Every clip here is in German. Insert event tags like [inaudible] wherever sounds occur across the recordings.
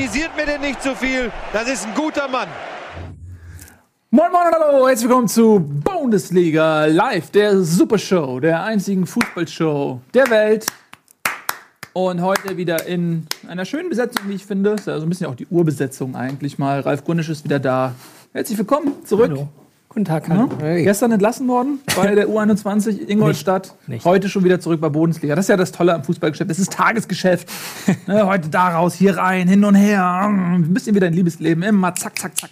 Kritisiert mir denn nicht zu viel. Das ist ein guter Mann. Moin Moin und Hallo, herzlich willkommen zu Bundesliga Live, der Supershow, der einzigen Fußballshow der Welt. Und heute wieder in einer schönen Besetzung, wie ich finde. Ist ja so ein bisschen auch die Urbesetzung eigentlich mal. Ralf Grunisch ist wieder da. Herzlich willkommen zurück. Hallo. Guten Tag, Ja? hallo. Gestern entlassen worden bei der [laughs] U21 Ingolstadt. Nicht, nicht. Heute schon wieder zurück bei Bundesliga. Das ist ja das Tolle am Fußballgeschäft. Es ist Tagesgeschäft. [laughs] ne, heute da raus, hier rein, hin und her. Ein bisschen wieder ein Liebesleben. Immer zack, zack, zack.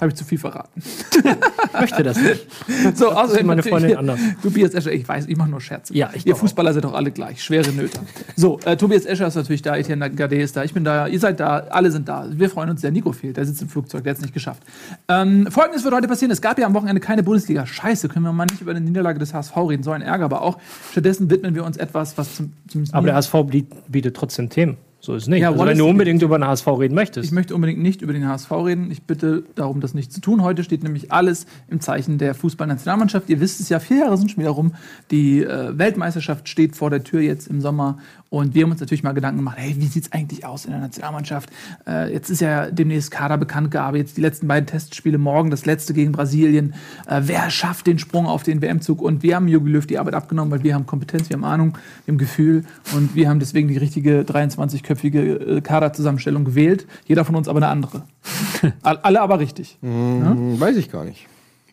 Habe ich zu viel verraten. Ich möchte das nicht. So, außerdem meine Freundin hier, anders. Tobias Escher, ich weiß, ich mache nur Scherze. Ja, ich Ihr doch auch. Fußballer seid doch alle gleich, schwere Nöte. So, äh, Tobias Escher ist natürlich da, Etienne Gade ist da, ich bin da, ihr seid da, alle sind da. Wir freuen uns, der Nico fehlt, der sitzt im Flugzeug, der hat es nicht geschafft. Ähm, Folgendes wird heute passieren, es gab ja am Wochenende keine Bundesliga. Scheiße, können wir mal nicht über eine Niederlage des HSV reden, so ein Ärger, aber auch stattdessen widmen wir uns etwas, was zum, zumindest Aber der HSV biet- bietet trotzdem Themen. So ist es nicht. Ja, also, wenn du unbedingt über den HSV reden möchtest. Ich möchte unbedingt nicht über den HSV reden. Ich bitte darum, das nicht zu tun. Heute steht nämlich alles im Zeichen der Fußballnationalmannschaft. Ihr wisst es ja, vier Jahre sind schon wieder rum. Die äh, Weltmeisterschaft steht vor der Tür jetzt im Sommer. Und wir haben uns natürlich mal Gedanken gemacht, hey, wie sieht's eigentlich aus in der Nationalmannschaft? Äh, jetzt ist ja demnächst Kader bekannt gehabt. Jetzt die letzten beiden Testspiele morgen, das letzte gegen Brasilien. Äh, wer schafft den Sprung auf den WM-Zug? Und wir haben Jogi Löw die Arbeit abgenommen, weil wir haben Kompetenz, wir haben Ahnung, wir haben Gefühl. Und wir haben deswegen die richtige 23-köpfige äh, Kaderzusammenstellung gewählt. Jeder von uns aber eine andere. [laughs] All- Alle aber richtig. Hm, Weiß ich gar nicht.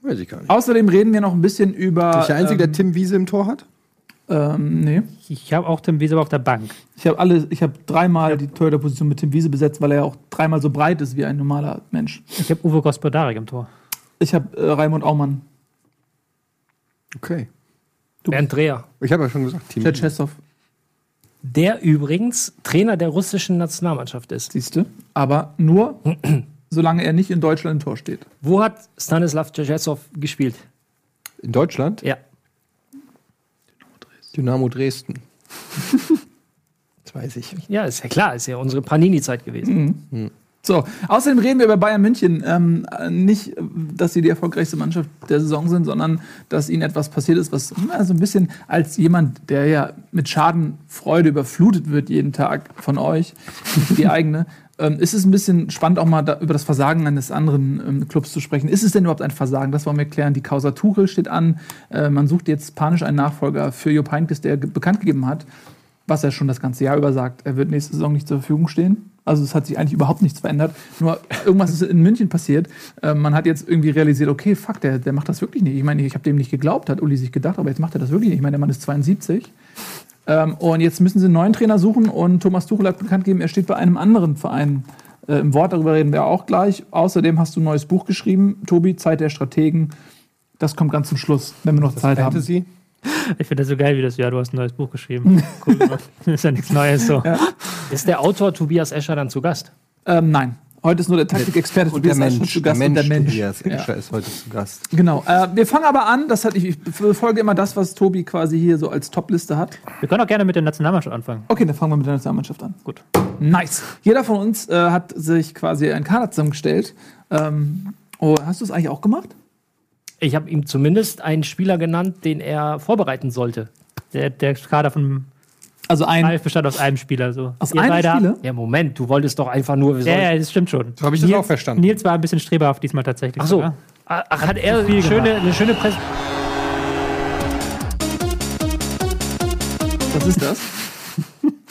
Weiß ich gar nicht. Außerdem reden wir noch ein bisschen über. Ist der Einzige, der ähm, Tim Wiese im Tor hat? Ähm, nee. Ich habe auch Tim Wiese auf der Bank. Ich habe alle, ich habe dreimal die Torhüterposition mit Tim Wiese besetzt, weil er ja auch dreimal so breit ist wie ein normaler Mensch. Ich habe Uwe Gospodarek im Tor. Ich habe äh, Raimund Aumann, Okay. Bernd Dreher. Ich habe ja schon gesagt, Tim Wiese. Tschetschesow, Der übrigens Trainer der russischen Nationalmannschaft ist. siehste. Aber nur, [clears throat] solange er nicht in Deutschland im Tor steht. Wo hat Stanislav Tschechesow gespielt? In Deutschland? Ja. Dynamo Dresden. [laughs] das weiß ich. Ja, ist ja klar, ist ja unsere Panini-Zeit gewesen. So, außerdem reden wir über Bayern München. Ähm, äh, nicht, dass sie die erfolgreichste Mannschaft der Saison sind, sondern dass ihnen etwas passiert ist, was na, so ein bisschen als jemand, der ja mit Schadenfreude überflutet wird jeden Tag von euch, die eigene, ähm, ist es ein bisschen spannend, auch mal da, über das Versagen eines anderen ähm, Clubs zu sprechen. Ist es denn überhaupt ein Versagen? Das wollen wir klären. Die Causa Tuchel steht an. Äh, man sucht jetzt panisch einen Nachfolger für Jupp Heynckes, der bekannt gegeben hat, was er schon das ganze Jahr über sagt, er wird nächste Saison nicht zur Verfügung stehen. Also es hat sich eigentlich überhaupt nichts verändert. Nur irgendwas ist in München passiert. Ähm, man hat jetzt irgendwie realisiert, okay, fuck, der, der macht das wirklich nicht. Ich meine, ich habe dem nicht geglaubt, hat Uli sich gedacht, aber jetzt macht er das wirklich nicht. Ich meine, der Mann ist 72. Ähm, und jetzt müssen sie einen neuen Trainer suchen und Thomas Tuchel hat bekannt gegeben, er steht bei einem anderen Verein äh, im Wort. Darüber reden wir auch gleich. Außerdem hast du ein neues Buch geschrieben, Tobi, Zeit der Strategen. Das kommt ganz zum Schluss, wenn wir noch Zeit haben. Fantasy? Ich finde das so geil, wie das. Ja, du hast ein neues Buch geschrieben. Cool. [laughs] Das ist ja nichts Neues so. Ist der Autor Tobias Escher dann zu Gast? Ähm, nein, heute ist nur der Taktikexperte der Tobias Escher Mensch. zu Der Gast und Mensch, der Mensch. Tobias Ja. Escher ist heute zu Gast. Genau. Äh, wir fangen aber an. Das hat, ich, ich befolge immer das, was Tobi quasi hier so als Topliste hat. Wir können auch gerne mit der Nationalmannschaft anfangen. Okay, dann fangen wir mit der Nationalmannschaft an. Gut. Nice. Jeder von uns äh, hat sich quasi einen Kader zusammengestellt. Ähm, oh, hast du es eigentlich auch gemacht? Ich habe ihm zumindest einen Spieler genannt, den er vorbereiten sollte. Der, der Kader von Also ein. Ralf bestand aus einem Spieler. So. Aus Ihr einem beide- Spieler? Ja, Moment, du wolltest doch einfach nur. Ja, ja, das stimmt schon. So habe ich das Nils, auch verstanden. Nils war ein bisschen streberhaft diesmal tatsächlich. Ach so. sogar. Ach, hat er eine schöne, eine schöne Präsentation. Was ist das? [laughs]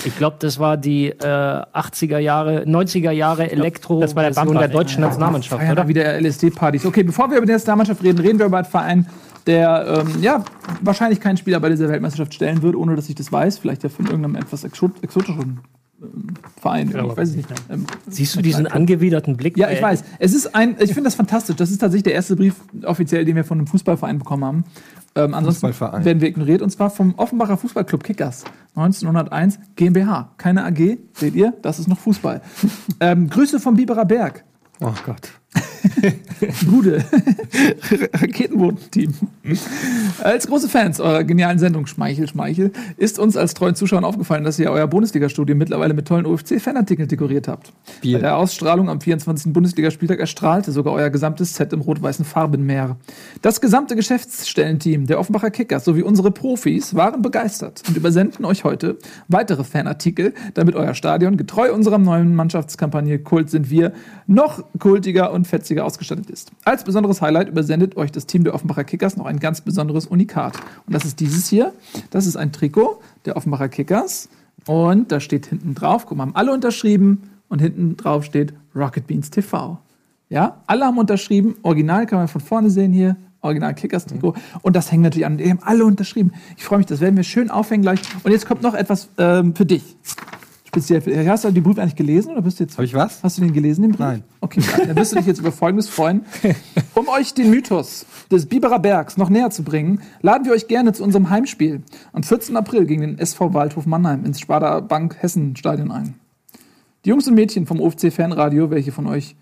Ich glaube, das war die äh, 80er Jahre, 90er Jahre Elektro das war der Version der deutschen Nationalmannschaft, Feiern oder? wieder LSD-Partys. Okay, bevor wir über die Nationalmannschaft reden, reden wir über einen Verein, der ähm, ja, wahrscheinlich keinen Spieler bei dieser Weltmeisterschaft stellen wird, ohne dass ich das weiß. Vielleicht ja von irgendeinem etwas exot exotischeren ähm, Verein. ich weiß es nicht. Ähm, Siehst du diesen angewiderten Blick? Ja, ich weiß. Es ist ein, ich finde das fantastisch. Das ist tatsächlich der erste Brief offiziell, den wir von einem Fußballverein bekommen haben. Ähm, ansonsten Fußballverein. werden wir ignoriert und zwar vom Offenbacher Fußballclub Kickers 1901 GmbH. Keine AG, seht ihr? Das ist noch Fußball. [laughs] ähm, Grüße vom Biberer Berg. Oh Gott. [laughs] Bude. [laughs] Raketenbodenteam. Als große Fans eurer genialen Sendung Schmeichel, Schmeichel, ist uns als treuen Zuschauern aufgefallen, dass ihr euer Bundesliga-Studio mittlerweile mit tollen OFC-Fanartikeln dekoriert habt. Wir. Bei der Ausstrahlung am 24. Bundesligaspieltag erstrahlte sogar euer gesamtes Set im rot-weißen Farbenmeer. Das gesamte Geschäftsstellenteam der Offenbacher Kickers sowie unsere Profis waren begeistert und übersenden euch heute weitere Fanartikel, damit euer Stadion getreu unserer neuen Mannschaftskampagne Kult sind wir noch kultiger und fetziger ausgestattet ist. Als besonderes Highlight übersendet euch das Team der Offenbacher Kickers noch ein ganz besonderes Unikat. Und das ist dieses hier. Das ist ein Trikot der Offenbacher Kickers. Und da steht hinten drauf, guck mal, haben alle unterschrieben und hinten drauf steht Rocket Beans TV. Ja, alle haben unterschrieben. Original kann man von vorne sehen hier. Original Kickers Trikot. Und das hängt natürlich an. Die haben alle unterschrieben. Ich freue mich, das werden wir schön aufhängen gleich. Und jetzt kommt noch etwas ähm, für dich. Speziell für. Hast du den Brief eigentlich gelesen oder bist du jetzt? Habe ich was? Hast du den gelesen, den Brief? Nein. Okay, dann wirst du dich jetzt über Folgendes freuen. [laughs] Um euch den Mythos des Biberer Bergs noch näher zu bringen, laden wir euch gerne zu unserem Heimspiel am 14. April gegen den SV Waldhof Mannheim ins Sparda Bank Hessen Stadion ein. Die Jungs und Mädchen vom OFC Fanradio, welche von euch,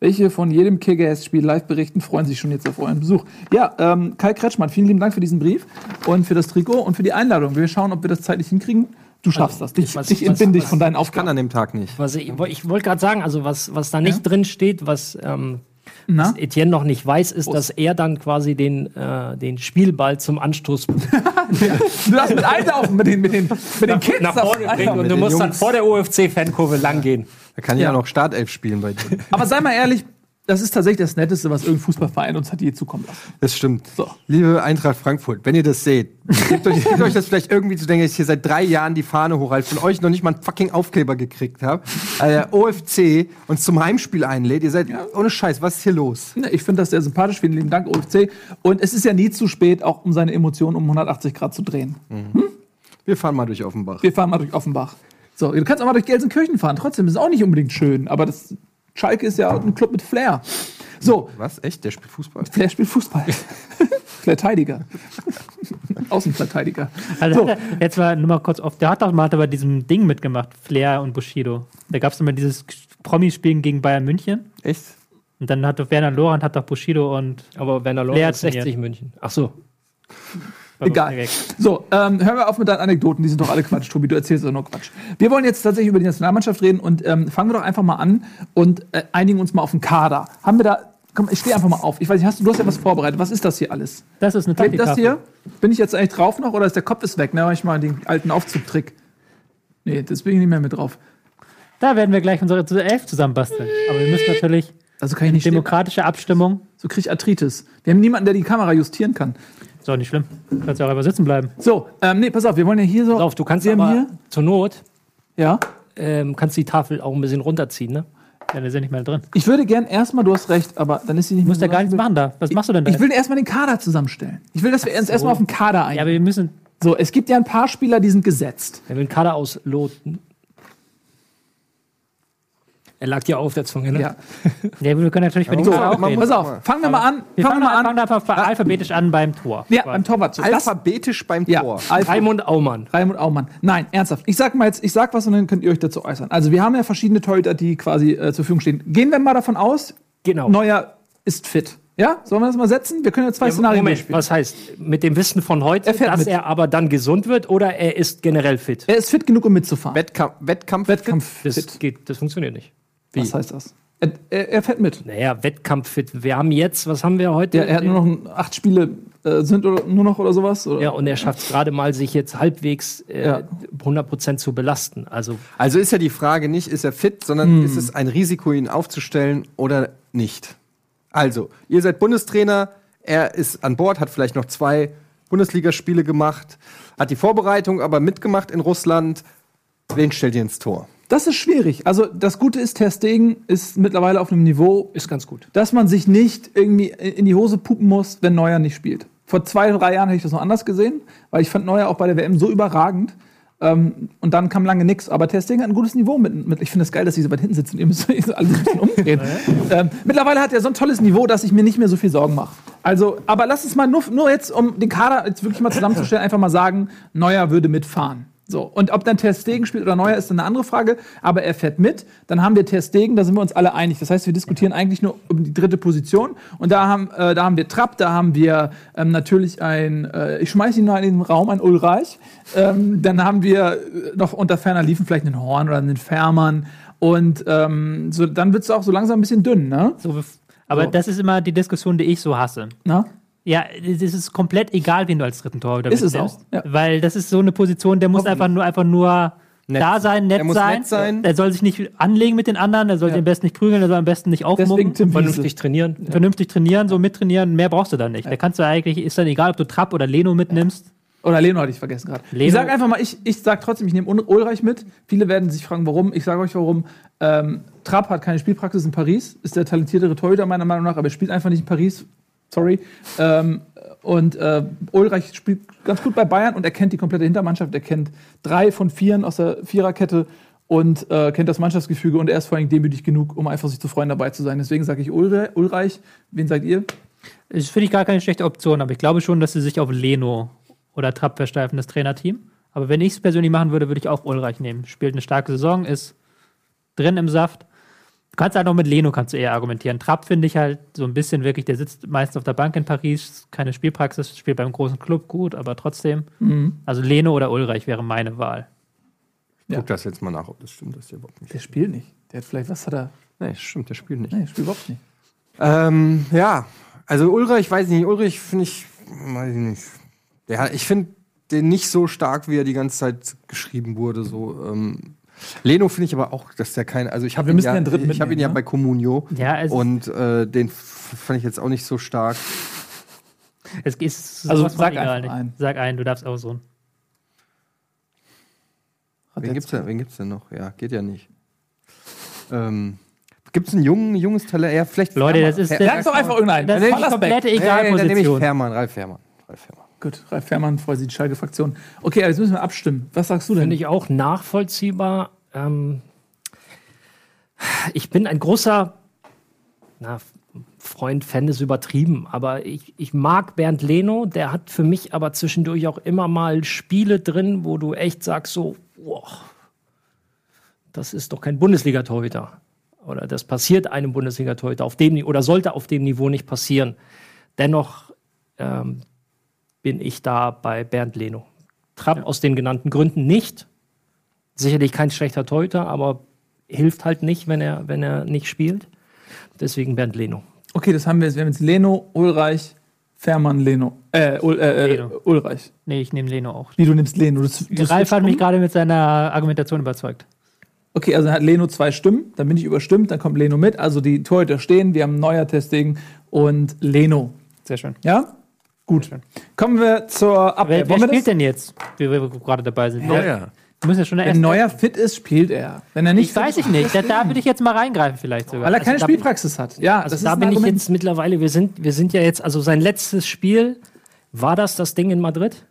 welche von jedem KGS-Spiel live berichten, freuen sich schon jetzt auf euren Besuch. Ja, ähm, Kai Kretschmann, vielen lieben Dank für diesen Brief und für das Trikot und für die Einladung. Wir schauen, ob wir das zeitlich hinkriegen. Du schaffst das. Dich, was- dich was- entbinde ich von deinen Kann Aufgaben. an dem Tag nicht. Was ich ich wollte gerade sagen, also was, was da nicht drin steht, was, ähm, Na? was Etienne noch nicht weiß, ist, dass er dann quasi den, äh, den Spielball zum Anstoß [laughs] Du darfst mit einlaufen, mit den, mit den, mit den Kids. nach vorne du bringt und du musst dann Jungs. vor der OFC-Fankurve langgehen. Da kann ich Ja. auch noch Startelf spielen bei dir. Aber sei mal ehrlich, das ist tatsächlich das Netteste, was irgendein Fußballverein uns hat je zukommen lassen. Das stimmt. So. Liebe Eintracht Frankfurt, wenn ihr das seht, gebt euch, [laughs] gebt euch das vielleicht irgendwie zu denken, dass ich hier seit drei Jahren die Fahne hochhalte, von euch noch nicht mal einen fucking Aufkleber gekriegt habe. Der OFC uns zum Heimspiel einlädt. Ihr seid ohne Scheiß, was ist hier los? Ne, Ich finde das sehr sympathisch. Vielen lieben Dank, OFC. Und es ist ja nie zu spät, auch um seine Emotionen um 180 Grad zu drehen. Wir fahren mal durch Offenbach. Wir fahren mal durch Offenbach. So, du kannst auch mal durch Gelsenkirchen fahren. Trotzdem ist es auch nicht unbedingt schön. Aber das Schalke ist ja ein Club mit Flair. So, Was? Echt? Der spielt Fußball? Flair spielt Fußball. [laughs] Verteidiger. Außenverteidiger. Also So. er- jetzt mal nur mal kurz auf, der hat doch mal bei diesem Ding mitgemacht, Flair und Bushido. Da gab es immer dieses Promispielen gegen Bayern München. Echt? Und dann hat doch Werner Lorand hat doch Bushido und Aber Werner Wer Lorand denn 60 München. Ach so. Egal. So, ähm, hören wir auf mit deinen Anekdoten, die sind doch alle Quatsch, Tobi, du erzählst doch nur Quatsch. Wir wollen jetzt tatsächlich über die Nationalmannschaft reden und ähm, fangen wir doch einfach mal an und äh, einigen uns mal auf den Kader. Haben wir da, komm, ich stehe einfach mal auf. Ich weiß nicht, hast du, du hast ja was vorbereitet. Was ist das hier alles? Das ist eine Das Taktiktafel. hier, bin ich jetzt eigentlich drauf noch oder ist der Kopf ist weg? Ne, mach ich mal den alten Aufzugtrick. Nee, das bin ich nicht mehr mit drauf. Da werden wir gleich unsere Elf zusammenbasteln. Aber wir müssen natürlich Also kann ich nicht stehen. demokratische Abstimmung. So krieg ich Arthritis. Wir haben niemanden, der die Kamera justieren kann. Ist auch nicht schlimm. Kannst ja auch einfach sitzen bleiben. So, ähm, nee, pass auf, wir wollen ja hier so. Pass auf, du kannst aber hier, zur Not ja. ähm, kannst die Tafel auch ein bisschen runterziehen, ne? Ja, der ist ja nicht mehr drin. Ich würde gern erstmal, du hast recht, aber dann ist sie nicht Du musst ja mehr gar nichts machen da. Was machst du denn da? Ich will erstmal den Kader zusammenstellen. Ich will, dass wir uns erstmal auf den Kader ja, einigen. aber wir müssen. so, es gibt ja ein paar Spieler, die sind gesetzt. Wenn wir den Kader ausloten. Er lag dir auf der Zunge, ne? Ja. [laughs] Ja, wir können natürlich bei den So, auch reden. pass auf, fangen wir mal an. Wir fangen fangen, wir mal fangen an. einfach alphabetisch an beim Tor. Ja, beim Torwart. So, das, Alphabetisch beim ja, Tor. Alpha. Raimund Aumann. Raimund Aumann. Nein, ernsthaft. Ich sag mal jetzt, ich sag was und dann könnt ihr euch dazu äußern. Also wir haben ja verschiedene Torhüter, die quasi äh, zur Verfügung stehen. Gehen wir mal davon aus, Genau. Neuer ist fit. Ja, sollen wir das mal setzen? Wir können jetzt zwei Szenarien Moment, durchspielen. was heißt, mit dem Wissen von heute, Er dass mit. er aber dann gesund wird oder er ist generell fit? Er ist fit genug, um mitzufahren. Wettkampf, Wettkampf, Wettkampf Das, fit. geht, das funktioniert nicht. Was heißt das? Er, er, er fährt mit. Naja, Wettkampffit. Wir haben jetzt, was haben wir heute? Ja, er hat nur noch ein- acht Spiele äh, sind oder, nur noch oder sowas. Oder? Ja, und er schafft es gerade mal, sich jetzt halbwegs äh, Ja. 100% zu belasten. Also, Also ist ja die Frage nicht, ist er fit, sondern Hm. ist es ein Risiko, ihn aufzustellen oder nicht? Also, ihr seid Bundestrainer, er ist an Bord, hat vielleicht noch zwei Bundesligaspiele gemacht, hat die Vorbereitung aber mitgemacht in Russland. Wen stellt ihr ins Tor? Das ist schwierig. Also das Gute ist, Stegen ist mittlerweile auf einem Niveau, ist ganz gut. dass man sich nicht irgendwie in die Hose pupen muss, wenn Neuer nicht spielt. Vor zwei, drei Jahren hätte ich das noch anders gesehen, weil ich fand Neuer auch bei der WM so überragend. Ähm, und dann kam lange nichts. Aber Stegen hat ein gutes Niveau mit. mit ich finde es geil, dass sie so weit hinten sitzen. Ihr müsst [laughs] euch alle ein bisschen umdrehen. ähm, mittlerweile hat er so ein tolles Niveau, dass ich mir nicht mehr so viel Sorgen mache. Also, aber lass uns mal nur, nur jetzt, um den Kader jetzt wirklich mal zusammenzustellen, einfach mal sagen, Neuer würde mitfahren. So, und ob dann Ter Stegen spielt oder Neuer ist dann eine andere Frage, aber er fährt mit. Dann haben wir Ter Stegen, da sind wir uns alle einig. Das heißt, wir diskutieren eigentlich nur um die dritte Position. Und da haben, äh, da haben wir Trapp, da haben wir ähm, natürlich ein, äh, ich schmeiße ihn mal in den Raum, ein Ulreich. Ähm, dann haben wir äh, noch unter ferner liefen vielleicht einen Horn oder einen Fährmann. Und ähm, so, dann wird es auch so langsam ein bisschen dünn, ne? So, aber So. das ist immer die Diskussion, die ich so hasse. Na? Ja, es ist komplett egal, wen du als dritten Torhüter Ist es mitnimmst. auch, ja. Weil das ist so eine Position, der muss einfach nur, einfach nur Nett. da sein, nett Er muss sein. nett sein. Er soll sich nicht anlegen mit den anderen, er soll Ja. sich am besten nicht prügeln, er soll am besten nicht aufmucken. Vernünftig trainieren. Vernünftig trainieren, so mittrainieren, mehr brauchst du dann nicht. Da kannst du eigentlich, ist dann egal, ob du Trapp oder Leno mitnimmst. Oder Leno hatte ich vergessen gerade. Ich sage einfach mal, ich, ich sage trotzdem, ich nehme Ul- Ulreich mit. Viele werden sich fragen, warum. Ich sage euch warum. Ähm, Trapp hat keine Spielpraxis in Paris, ist der talentiertere Torhüter meiner Meinung nach, aber er spielt einfach nicht in Paris. Sorry. Ähm, und äh, Ulreich spielt ganz gut bei Bayern und er kennt die komplette Hintermannschaft. Er kennt drei von vieren aus der Viererkette und äh, kennt das Mannschaftsgefüge und er ist vor allem demütig genug, um einfach sich zu freuen, dabei zu sein. Deswegen sage ich Ulre Ulreich. Wen sagt ihr? Das finde ich gar keine schlechte Option, aber ich glaube schon, dass sie sich auf Leno oder Trapp versteifen, das Trainerteam. Aber wenn ich es persönlich machen würde, würde ich auch Ulreich nehmen. Spielt eine starke Saison, ist drin im Saft. Du kannst halt noch mit Leno kannst du eher argumentieren. Trapp finde ich halt so ein bisschen wirklich, der sitzt meistens auf der Bank in Paris, keine Spielpraxis, spielt beim großen Club gut, aber trotzdem. Also Leno oder Ulreich wäre meine Wahl. Ja. Guck das jetzt mal nach, ob das stimmt, dass der überhaupt nicht. Der spielt nicht. Der hat vielleicht, was hat er? Nee, stimmt, der spielt nicht. Nee, der spielt überhaupt nicht. Ähm, ja, also Ulrich, weiß ich nicht, Ulrich finde ich, weiß ich nicht. Ja, ich finde den nicht so stark, wie er die ganze Zeit geschrieben wurde. So, ähm, Leno finde ich aber auch, dass der kein, also ich habe Wir ihn, müssen ja, den dritten ich habe ihn ja bei Comunio Ja, es, und äh, den fand ich jetzt auch nicht so stark. es ist Also sag egal nicht. einen. Sag einen, du darfst aussuchen. Hat Wen gibt's, denn, wen gibt's denn noch? Ja, geht ja nicht. Ähm, gibt's einen jungen, junges Talent? Ja, vielleicht. Leute, Fährmann. das ist- Sag doch einfach irgendeinen. Das ist komplette Nee, nee, dann nehme ich Egalposition. Fährmann, Ralf Fährmann. Ralf Fährmann. Gut, Ralf Fährmann freut sich die Schalke-Fraktion. Okay, jetzt müssen wir abstimmen. Was sagst du denn? Finde ich auch nachvollziehbar. Ähm, ich bin ein großer na, Freund, Fan ist übertrieben, aber ich, ich mag Bernd Leno. Der hat für mich aber zwischendurch auch immer mal Spiele drin, wo du echt sagst so, boah, das ist doch kein Bundesliga-Torhüter. Oder das passiert einem Bundesliga-Torhüter auf dem oder sollte auf dem Niveau nicht passieren. Dennoch ähm, bin ich da bei Bernd Leno. Trapp aus den genannten Gründen nicht. Sicherlich kein schlechter Torhüter, aber hilft halt nicht, wenn er, wenn er nicht spielt. Deswegen Bernd Leno. Okay, das haben wir jetzt. Wir haben jetzt Leno, Ulreich, Fährmann, Leno. Äh, Ul, äh, äh Leno. Ulreich. Nee, ich nehme Leno auch. Wie, du nimmst Leno. Das, das Ralf hat mich um? gerade mit seiner Argumentation überzeugt. Okay, also hat Leno zwei Stimmen. Dann bin ich überstimmt. Dann kommt Leno mit. Also die Torhüter stehen. Wir haben neuer Testing und Leno. Sehr schön. Ja? Gut. Kommen wir zur Abwehr. Wer, wer spielt das? denn jetzt, wie wir gerade dabei sind? ja. Du musst ja schon Wenn. Neuer fit ist, spielt er. Wenn er nicht Ich weiß ich nicht. Da, da würde ich jetzt mal reingreifen, vielleicht sogar. Weil er keine Also da bin- Spielpraxis hat. Ja, Also das da ist ein bin ich Argument. jetzt mittlerweile, wir sind, wir sind ja jetzt, also sein letztes Spiel, war das das Ding in Madrid,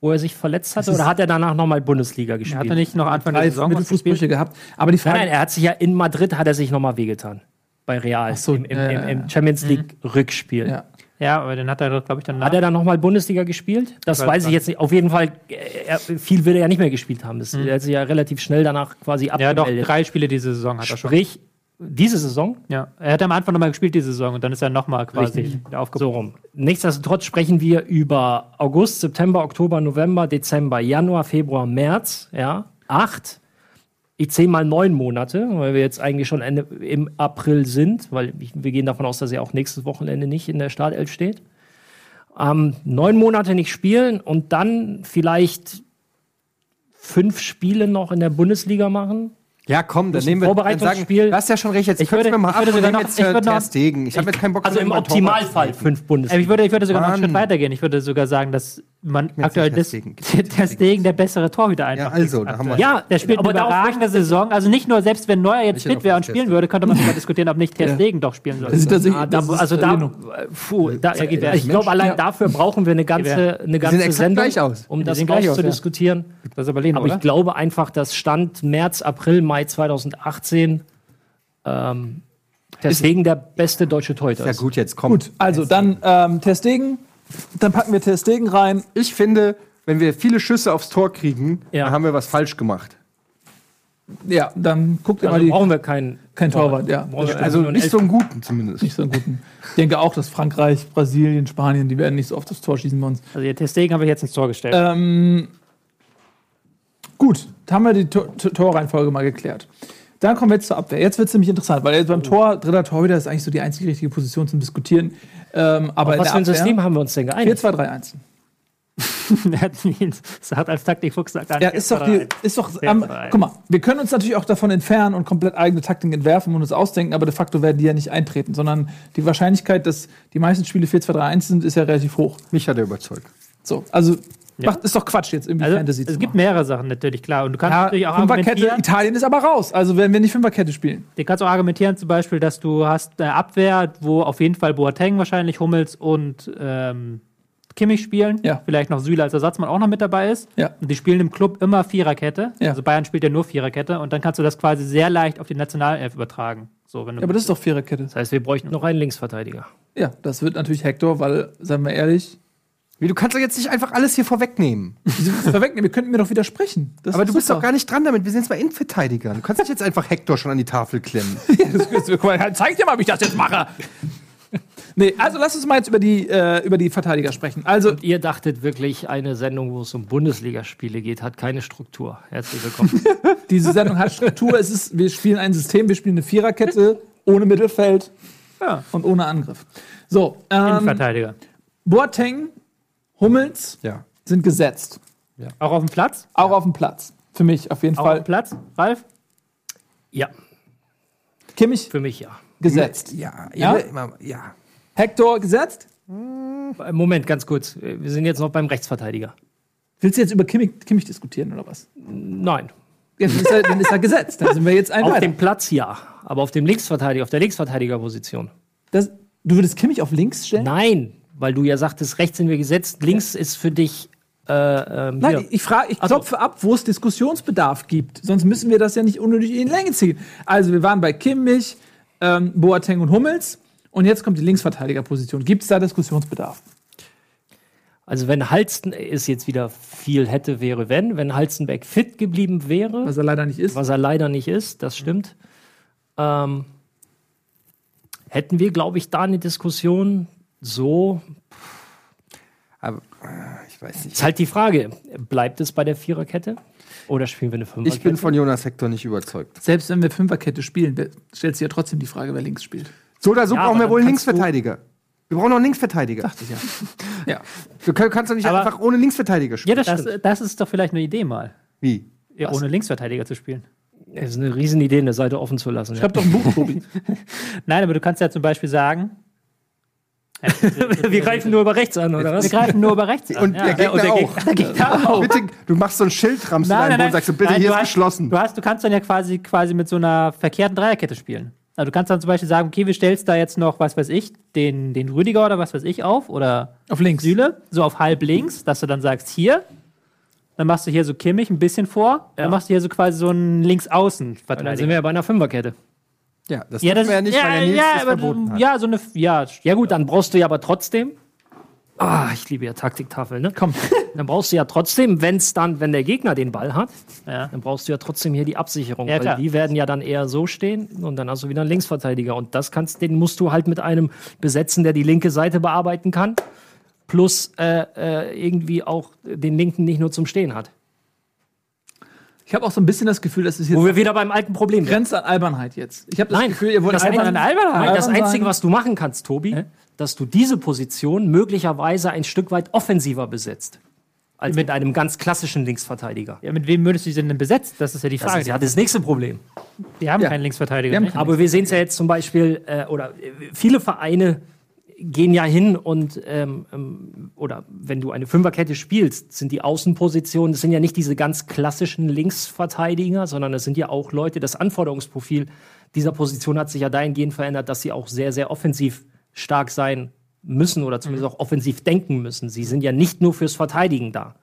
wo er sich verletzt hatte, oder hat er danach nochmal Bundesliga gespielt? hat er nicht noch Anfang der Saison Mittelfußbrüche gehabt. Aber die Nein, Frage, nein, er hat sich ja in Madrid, hat er sich nochmal wehgetan. Bei Real. Ach so, Im, im, ja, im, ja, im ja. Champions League Rückspiel. ja. Ja, aber dann hat er, glaube ich, dann Hat er dann nochmal Bundesliga gespielt? Das weiß weiß ich jetzt nicht. Auf jeden Fall, äh, er, viel will er ja nicht mehr gespielt haben. Das, Er hat sich ja relativ schnell danach quasi Ja, doch, abgemeldet. drei Spiele diese Saison hat er schon. Sprich, diese Saison Ja, er hat am Anfang nochmal gespielt diese Saison und dann ist er nochmal quasi Richtig. aufgebaut. So rum. Nichtsdestotrotz sprechen wir über August, September, Oktober, November, Dezember, Januar, Februar, März. Ja, acht. Ich zähle mal neun Monate, weil wir jetzt eigentlich schon Ende, im April sind, weil ich, wir gehen davon aus, dass er auch nächstes Wochenende nicht in der Startelf steht. Ähm, neun Monate nicht spielen und dann vielleicht fünf Spiele noch in der Bundesliga machen. Ja, komm, dann nehmen wir dann Vorbereitungsspiel- Du hast ja schon recht, jetzt Ich würde- wir mal ich ab würde und sogar jetzt ich äh, würde noch- Stegen. Ich habe jetzt keinen Bock, Also im Optimalfall fünf Bundesliga. ich würde, ich würde sogar noch einen Mann. Schritt weitergehen. Ich würde sogar sagen, dass man aktuell Ter Stegen. [laughs] der Stegen der bessere Torhüter einfach Ja, also, da haben wir- Ja, Der spielt aber eine darauf überragende Saison. Also nicht nur, selbst wenn Neuer jetzt fit wäre und Ter spielen würde, könnte man [laughs] sogar diskutieren, ob nicht Ter Stegen doch spielen Das soll. Ah, also äh, da, puh, da, Ja, geht ja. ich glaube, allein dafür brauchen wir eine ganze, eine ganze Sendung, gleich aus. um das gleich aus, ja. auszudiskutieren. Das ist aber ich glaube einfach, dass Stand März, April, Mai 2018 ähm, deswegen der beste deutsche Torhüter Ja ist. gut, jetzt komm. Gut, also dann ähm, Ter Stegen. Dann packen wir Ter Stegen rein. Ich finde, wenn wir viele Schüsse aufs Tor kriegen, Ja. dann haben wir was falsch gemacht. Ja, dann guckt ihr Also mal die. brauchen wir keinen Kein Torwart, ja. Also nicht so einen guten zumindest. Nicht so einen guten. Ich denke auch, dass Frankreich, Brasilien, Spanien, die werden nicht so oft das Tor schießen bei uns. Also ihr Testegen habe ich jetzt ins Tor gestellt. Ähm, gut, da haben wir die Tor Tor- Torreihenfolge mal geklärt. Dann kommen wir jetzt zur Abwehr. Jetzt wird es nämlich interessant, weil jetzt beim Tor, dritter Torhüter ist eigentlich so die einzige richtige Position zum Diskutieren. Ähm, aber Auf was für ein System haben wir uns denn 4, geeinigt? 2, 3, 1. Er hat ihn- das hat als Taktikfuchs gesagt. Ja, ist doch, die, ist doch ähm, guck mal, wir können uns natürlich auch davon entfernen und komplett eigene Taktiken entwerfen und uns ausdenken, aber de facto werden die ja nicht eintreten, sondern die Wahrscheinlichkeit, dass die meisten Spiele 4, 2, 3, 1 sind, ist ja relativ hoch. Mich hat er überzeugt. So, also macht, ist doch Quatsch jetzt irgendwie Also, Fantasy es zu gibt machen. mehrere Sachen natürlich, klar. Und du kannst Ja, natürlich auch Fünferkette, argumentieren, Italien ist aber raus. Also wenn wir nicht Fünferkette spielen. du kannst auch argumentieren zum Beispiel, dass du hast eine Abwehr, wo auf jeden Fall Boateng wahrscheinlich, Hummels und ähm, Kimmich spielen. Ja. Vielleicht noch Süle als Ersatzmann auch noch mit dabei ist. Ja. Und die spielen im Club immer Viererkette. Ja. Also Bayern spielt ja nur Viererkette. Und dann kannst du das quasi sehr leicht auf die Nationalelf übertragen. So, wenn du Ja, aber das ist doch Viererkette. Das heißt, wir bräuchten noch einen Linksverteidiger. Ja, das wird natürlich Hector, weil, sagen wir ehrlich, Wie, du kannst doch jetzt nicht einfach alles hier vorwegnehmen. verwegnehmen, wir könnten mir doch widersprechen. Das Aber du bist super. doch gar nicht dran damit. Wir sind jetzt bei Innenverteidigern. Du kannst nicht jetzt einfach Hector schon an die Tafel klemmen. [laughs] Das- das- Guck mal, Zeig dir mal, wie ich das jetzt mache. Nee, also lass uns mal jetzt über die, äh, über die Verteidiger sprechen. Also, Ihr dachtet wirklich, eine Sendung, wo es um Bundesligaspiele geht, hat keine Struktur. Herzlich willkommen. [laughs] diese Sendung hat Struktur. Es ist, wir spielen ein System, wir spielen eine Viererkette ohne Mittelfeld Ja. und ohne Angriff. So, ähm, Innenverteidiger. Boateng, Hummels Ja. sind gesetzt. Auch auf dem Platz? Auch auf dem Platz. Für mich auf jeden Auch auf Fall. dem Platz? Ralf? ja, Kimmich für mich ja. gesetzt. Ja, Ja? ja. ja. Hector gesetzt. Äh, Moment, ganz kurz. Wir sind jetzt noch beim Rechtsverteidiger. Willst du jetzt über Kimmich, Kimmich diskutieren oder was? Nein. Jetzt ist er, dann ist er gesetzt. Dann sind wir jetzt ein Auf weiter. dem Platz ja, aber auf dem Linksverteidiger, auf der Linksverteidigerposition. Das, du würdest Kimmich auf links stellen? Nein, weil du ja sagtest, rechts sind wir gesetzt, links ist für dich. Äh, ähm, Nein, hier. ich frage, ich Ach so. klopfe ab, wo es Diskussionsbedarf gibt. Sonst müssen wir das ja nicht unnötig in die Länge ziehen. Also, wir waren bei Kimmich, ähm, Boateng und Hummels. Und jetzt kommt die Linksverteidigerposition. Gibt es da Diskussionsbedarf? Also wenn Halsten ist jetzt wieder viel hätte, wäre, wenn. Wenn Halstenbeck fit geblieben wäre, Was er leider nicht ist. was er leider nicht ist, das stimmt, ähm, hätten wir, glaube ich, da eine Diskussion so. Aber äh, ich weiß nicht. Ist halt die Frage, bleibt es bei der Viererkette? Oder spielen wir eine Fünferkette? Ich bin von Jonas Hector nicht überzeugt. Selbst wenn wir Fünferkette spielen, stellt sich ja trotzdem die Frage, wer links spielt. So oder so Ja, brauchen wir wohl Linksverteidiger. Wir brauchen noch einen Linksverteidiger. Dachte ich ja. [laughs] ja. Du kann- kannst doch nicht Aber- einfach ohne Linksverteidiger Ja, spielen. das, Das, stimmt. das ist doch vielleicht eine Idee mal. Wie? Ja, ohne Linksverteidiger zu spielen. Das ist eine Riesenidee, eine Seite offen zu lassen. Schreib doch ein Buch, Tobi. [laughs] Nein, aber du kannst ja zum Beispiel sagen. [laughs] wir greifen nur über rechts an, oder Wir was? greifen nur über rechts an. Und der Gegner und der auch. Gegner, der Gegner auch. Bitte, du machst so ein Schild, rammst du deinen Boden und sagst, so, bitte, Nein, hier du ist hast- geschlossen. Du, hast, du kannst dann ja quasi, quasi mit so einer verkehrten Dreierkette spielen. Also du kannst dann zum Beispiel sagen, okay, wir stellst da jetzt noch, was weiß ich, den, den Rüdiger oder was weiß ich auf oder Auf links. Süle, so auf halb links, dass du dann sagst, hier, dann machst du hier so Kimmich ein bisschen vor, dann machst du hier so quasi so einen Dann sind wir ja bei einer Fünferkette. Ja, das Ja, dürfen das wir ja nicht, weil der Nils ja, das aber, verboten hat. ja, so eine, ja, Ja gut, dann brauchst du ja aber trotzdem. Ah, ich liebe ja Taktiktafel, ne? Komm. [laughs] Dann brauchst du ja trotzdem, wenn es dann, wenn der Gegner den Ball hat, ja. dann brauchst du ja trotzdem hier die Absicherung, Ja, klar. weil die werden ja dann eher so stehen und dann hast du wieder einen Linksverteidiger und das kannst, den musst du halt mit einem besetzen, der die linke Seite bearbeiten kann, plus äh, äh, irgendwie auch den linken nicht nur zum Stehen hat. Ich habe auch so ein bisschen das Gefühl, dass es Wo jetzt wir wieder beim alten Problem sind. grenzt an Albernheit jetzt. Ich habe das Nein, Gefühl, ihr wollt das albern, Albern- Albernheit. Nein, das albern Einzige, was du machen kannst, Tobi, dass du diese Position möglicherweise ein Stück weit offensiver besetzt. Als mit einem ganz klassischen Linksverteidiger. ja, mit wem würdest du sie denn besetzt? Das ist ja die Das Frage. ist ja das nächste Problem. Die haben Ja. keinen Linksverteidiger. Haben keinen. Aber wir sehen es ja jetzt zum Beispiel, äh, oder äh, viele Vereine gehen ja hin und, ähm, ähm, oder wenn du eine Fünferkette spielst, sind die Außenpositionen, das sind ja nicht diese ganz klassischen Linksverteidiger, sondern das sind ja auch Leute, das Anforderungsprofil dieser Position hat sich ja dahingehend verändert, dass sie auch sehr, sehr offensiv stark sein müssen oder zumindest auch offensiv denken müssen. Sie sind ja nicht nur fürs Verteidigen da,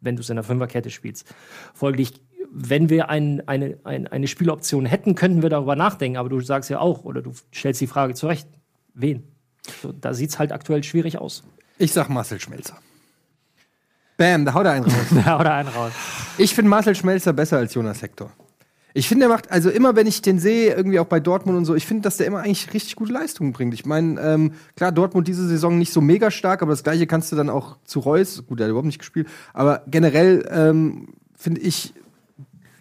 wenn du es in der Fünferkette spielst. Folglich, wenn wir ein, eine, ein, eine Spieloption hätten, könnten wir darüber nachdenken, aber du sagst ja auch, oder du stellst die Frage zurecht, wen? So, da sieht es halt aktuell schwierig aus. Ich sag Marcel Schmelzer. Bam, da haut er einen raus. [laughs] Ja, oder einen raus. Ich finde Marcel Schmelzer besser als Jonas Hector. Ich finde, er macht, also immer wenn ich den sehe, irgendwie auch bei Dortmund und so, ich finde, dass der immer eigentlich richtig gute Leistungen bringt. Ich meine, ähm, klar, Dortmund diese Saison nicht so mega stark, aber das gleiche kannst du dann auch zu Reus, gut, der hat überhaupt nicht gespielt, aber generell ähm, finde ich,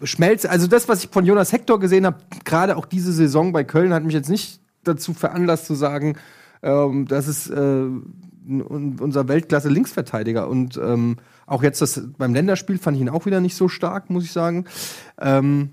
Schmelzer, also das, was ich von Jonas Hector gesehen habe, gerade auch diese Saison bei Köln, hat mich jetzt nicht dazu veranlasst zu sagen, ähm, das ist äh, un- unser Weltklasse-Linksverteidiger. Und ähm, auch jetzt das beim Länderspiel fand ich ihn auch wieder nicht so stark, muss ich sagen. Ähm,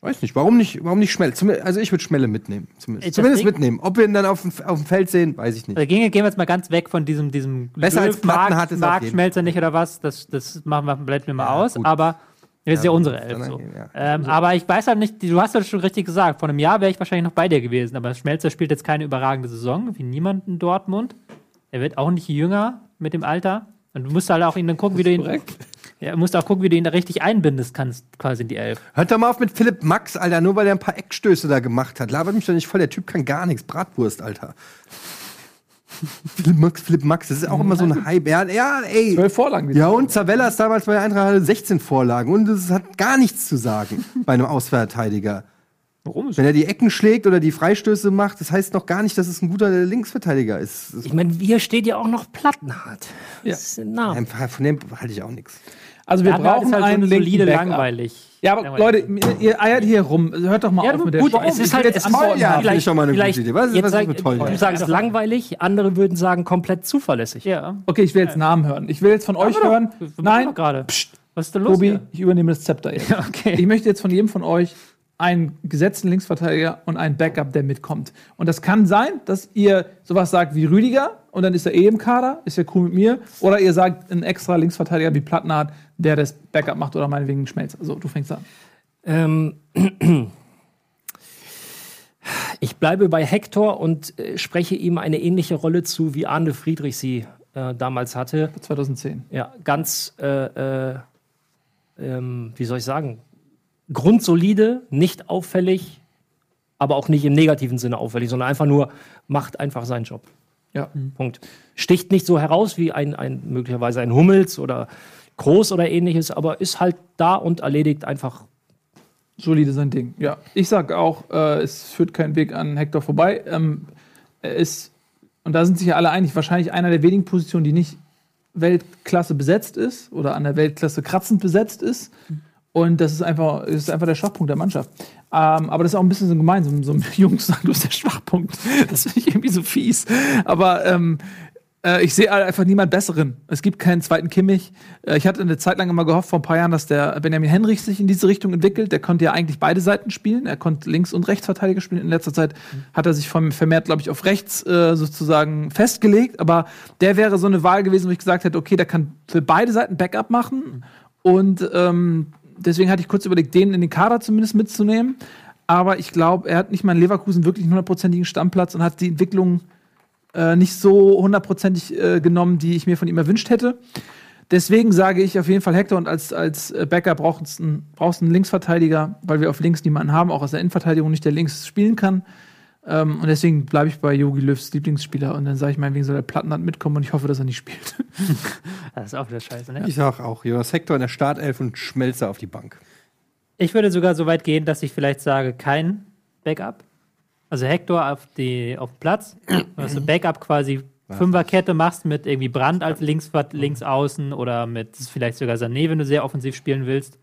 weiß nicht, warum nicht, warum nicht Schmelle? Also ich würde Schmelle mitnehmen, zumindest. Das Zumindest mitnehmen. Ob wir ihn dann auf dem, auf dem Feld sehen, weiß ich nicht. Also gehen, gehen wir jetzt mal ganz weg von diesem, diesem Besser als Platten hat es Mark Schmelzer nicht oder was. Das, das machen wir, blenden wir mal aus. gut. Aber das ist ja, Ja, unsere Elf. So. ja. Ähm, aber ich weiß halt nicht, du hast das schon richtig gesagt. Vor einem Jahr wäre ich wahrscheinlich noch bei dir gewesen. Aber Schmelzer spielt jetzt keine überragende Saison, wie niemand in Dortmund. Er wird auch nicht jünger mit dem Alter. Und du musst halt auch ihn dann gucken, wie du ihn. Ja, musst auch gucken, wie du ihn da richtig einbindest kannst, quasi in die Elf. Hört doch mal auf mit Philipp Max, Alter, nur weil er ein paar Eckstöße da gemacht hat. Labert mich doch nicht voll, der Typ kann gar nichts. Bratwurst, Alter. Philipp Max, Philipp Max, das ist auch immer so ein Hype. Ja, ja ey. Zwölf Vorlagen. Ja, und Zavellas damals bei der Eintracht hatte 16 Vorlagen und es hat gar nichts zu sagen [laughs] bei einem Ausverteidiger. Warum ist Wenn er die Ecken schlägt oder die Freistöße macht, das heißt noch gar nicht, dass es ein guter Linksverteidiger ist. Ich meine, hier steht ja auch noch Plattenhardt. Ja. Das ist ein Name. von dem halte ich auch nichts. Also wir Standard brauchen ist halt so einen eine linken solide Backup. langweilig. Ja, aber Leute, ihr eiert hier rum. Hört doch mal Ja, auf mit der gut, es ist halt- jetzt es toll, ja. ich schon mal eine gute vielleicht Idee. Was ist- jetzt was sag, toll? du sagst langweilig, andere würden sagen komplett zuverlässig. Ja. Okay, ich will jetzt Namen hören. Ich will jetzt von euch hören. Nein, gerade. Was ist denn los? Tobi, hier? ich übernehme das Zepter jetzt. [laughs] okay. Ich möchte jetzt von jedem von euch einen gesetzten Linksverteidiger und einen Backup, der mitkommt. Und das kann sein, dass ihr sowas sagt wie Rüdiger und dann ist er eh im Kader, ist ja cool mit mir. Oder ihr sagt einen extra Linksverteidiger wie Plattenhardt, der das Backup macht oder meinetwegen einen Schmelz. Also du fängst an. Ähm, ich bleibe bei Hector und äh, spreche ihm eine ähnliche Rolle zu, wie Arne Friedrich sie äh, damals hatte. 2010. Ja, ganz, äh, äh, ähm, wie soll ich sagen, grundsolide, nicht auffällig, aber auch nicht im negativen Sinne auffällig, sondern einfach nur macht einfach seinen Job. Ja. Punkt. Sticht nicht so heraus wie ein, ein möglicherweise ein Hummels oder Groß oder ähnliches, aber ist halt da und erledigt einfach. Solide sein Ding. Ja. Ich sag auch, äh, es führt kein Weg an Hector vorbei. Ähm, ist, und da sind sich ja alle einig, wahrscheinlich einer der wenigen Positionen, die nicht Weltklasse besetzt ist oder an der Weltklasse kratzend besetzt ist. Und das ist einfach, ist einfach der Schwachpunkt der Mannschaft. Ähm, aber das ist auch ein bisschen so gemein, so, ein [laughs] Jungs sagen, du bist der Schwachpunkt. Das finde ich irgendwie so fies. Aber ähm, äh, ich sehe einfach niemand Besseren. Es gibt keinen zweiten Kimmich. Äh, ich hatte eine Zeit lang immer gehofft, vor ein paar Jahren, dass der Benjamin Henrich sich in diese Richtung entwickelt. Der konnte ja eigentlich beide Seiten spielen. Er konnte Links- und Rechtsverteidiger spielen. In letzter Zeit hat er sich vermehrt, glaube ich, auf rechts äh, sozusagen festgelegt. Aber der wäre so eine Wahl gewesen, wo ich gesagt hätte, okay, der kann für beide Seiten Backup machen. Und ähm, deswegen hatte ich kurz überlegt, den in den Kader zumindest mitzunehmen. Aber ich glaube, er hat nicht mal in Leverkusen wirklich einen hundertprozentigen Stammplatz und hat die Entwicklung äh, nicht so hundertprozentig äh, genommen, die ich mir von ihm erwünscht hätte. Deswegen sage ich auf jeden Fall Hector und als, als äh, Backup brauchst du einen, brauchst einen Linksverteidiger, weil wir auf links niemanden haben, auch aus der Innenverteidigung nicht, der links spielen kann. Ähm, und deswegen bleibe ich bei Yogi Löws Lieblingsspieler und dann sage ich meinetwegen soll der Plattenland mitkommen und ich hoffe, dass er nicht spielt. [laughs] Das ist auch wieder scheiße, ne? Ich sag auch, Jonas Hector in der Startelf und Schmelzer auf die Bank. Ich würde sogar so weit gehen, dass ich vielleicht sage, kein Backup. Also Hector auf, die, auf den Platz. [clears throat] Dass du Backup quasi Fünferkette machst mit irgendwie Brand als links, links außen oder mit vielleicht sogar Sané, wenn du sehr offensiv spielen willst.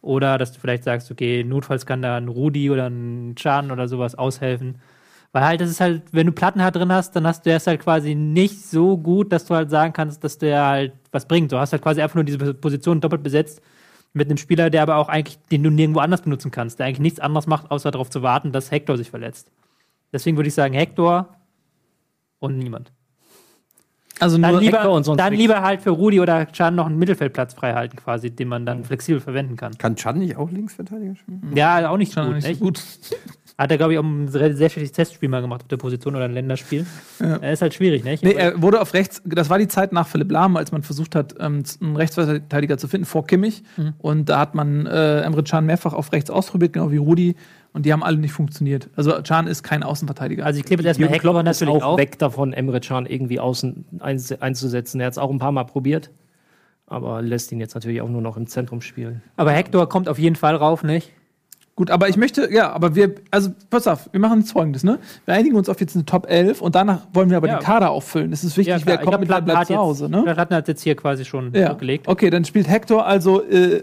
Oder dass du vielleicht sagst, okay, notfalls kann da ein Rudi oder ein Chan oder sowas aushelfen. Weil halt, das ist halt, wenn du Plattenhardt drin hast, dann hast du erst halt quasi nicht so gut, dass du halt sagen kannst, dass der halt was bringt. Du hast halt quasi einfach nur diese Position doppelt besetzt mit einem Spieler, der aber auch eigentlich, den du nirgendwo anders benutzen kannst, der eigentlich nichts anderes macht, außer darauf zu warten, dass Hector sich verletzt. Deswegen würde ich sagen, Hector und niemand. Also Dann, nur lieber, Hector und sonst dann nichts. lieber halt für Rudi oder Chan noch einen Mittelfeldplatz frei halten, quasi, den man dann flexibel verwenden kann. Kann Chan nicht auch Linksverteidiger spielen? Ja, auch nicht so schon gut, nicht so gut. Hat er, glaube ich, auch ein sehr, sehr schlechtes Testspiel mal gemacht auf der Position oder ein Länderspiel. Er ist halt schwierig, nicht? Nee, er wurde auf rechts, das war die Zeit nach Philipp Lahm, als man versucht hat, ähm, einen Rechtsverteidiger zu finden, vor Kimmich. Und da hat man äh, Emre Can mehrfach auf rechts ausprobiert, genau wie Rudi. Und die haben alle nicht funktioniert. Also Can ist kein Außenverteidiger. also ich klebe jetzt erstmal Jürgen Klopp natürlich auch auf. weg davon, Emre Can irgendwie außen einz- einzusetzen. Er hat es auch ein paar Mal probiert. aber lässt ihn jetzt natürlich auch nur noch im Zentrum spielen. Aber Hector kommt auf jeden Fall rauf, nicht? Gut, aber ich möchte, ja, aber wir, also pass auf, wir machen jetzt folgendes, ne? Wir einigen uns auf jetzt eine Top 11 und danach wollen wir aber Ja. den Kader auffüllen. Es ist wichtig, wer kommt mit, wer bleibt zu Hause, ne? Platten hat jetzt hier quasi schon Ja. gelegt. Okay, dann spielt Hector also äh,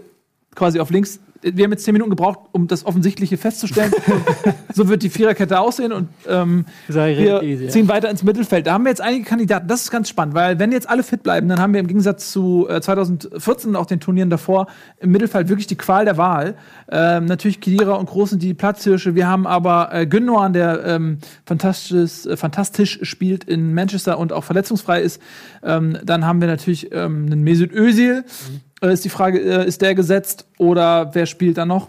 quasi auf links. Wir haben jetzt zehn Minuten gebraucht, um das Offensichtliche festzustellen. [laughs] so wird die Viererkette aussehen und ähm, wir easy, ja. ziehen weiter ins Mittelfeld. Da haben wir jetzt einige Kandidaten. Das ist ganz spannend, weil wenn jetzt alle fit bleiben, dann haben wir im Gegensatz zu äh, 2014 und auch den Turnieren davor im Mittelfeld wirklich die Qual der Wahl. Ähm, natürlich Kedira und Groß sind die Platzhirsche. Wir haben aber äh, Gündogan, der ähm, fantastisch, äh, fantastisch spielt in Manchester und auch verletzungsfrei ist. Ähm, dann haben wir natürlich ähm, einen Mesut Özil. Äh, ist die Frage, äh, ist der gesetzt oder wer spielt da noch?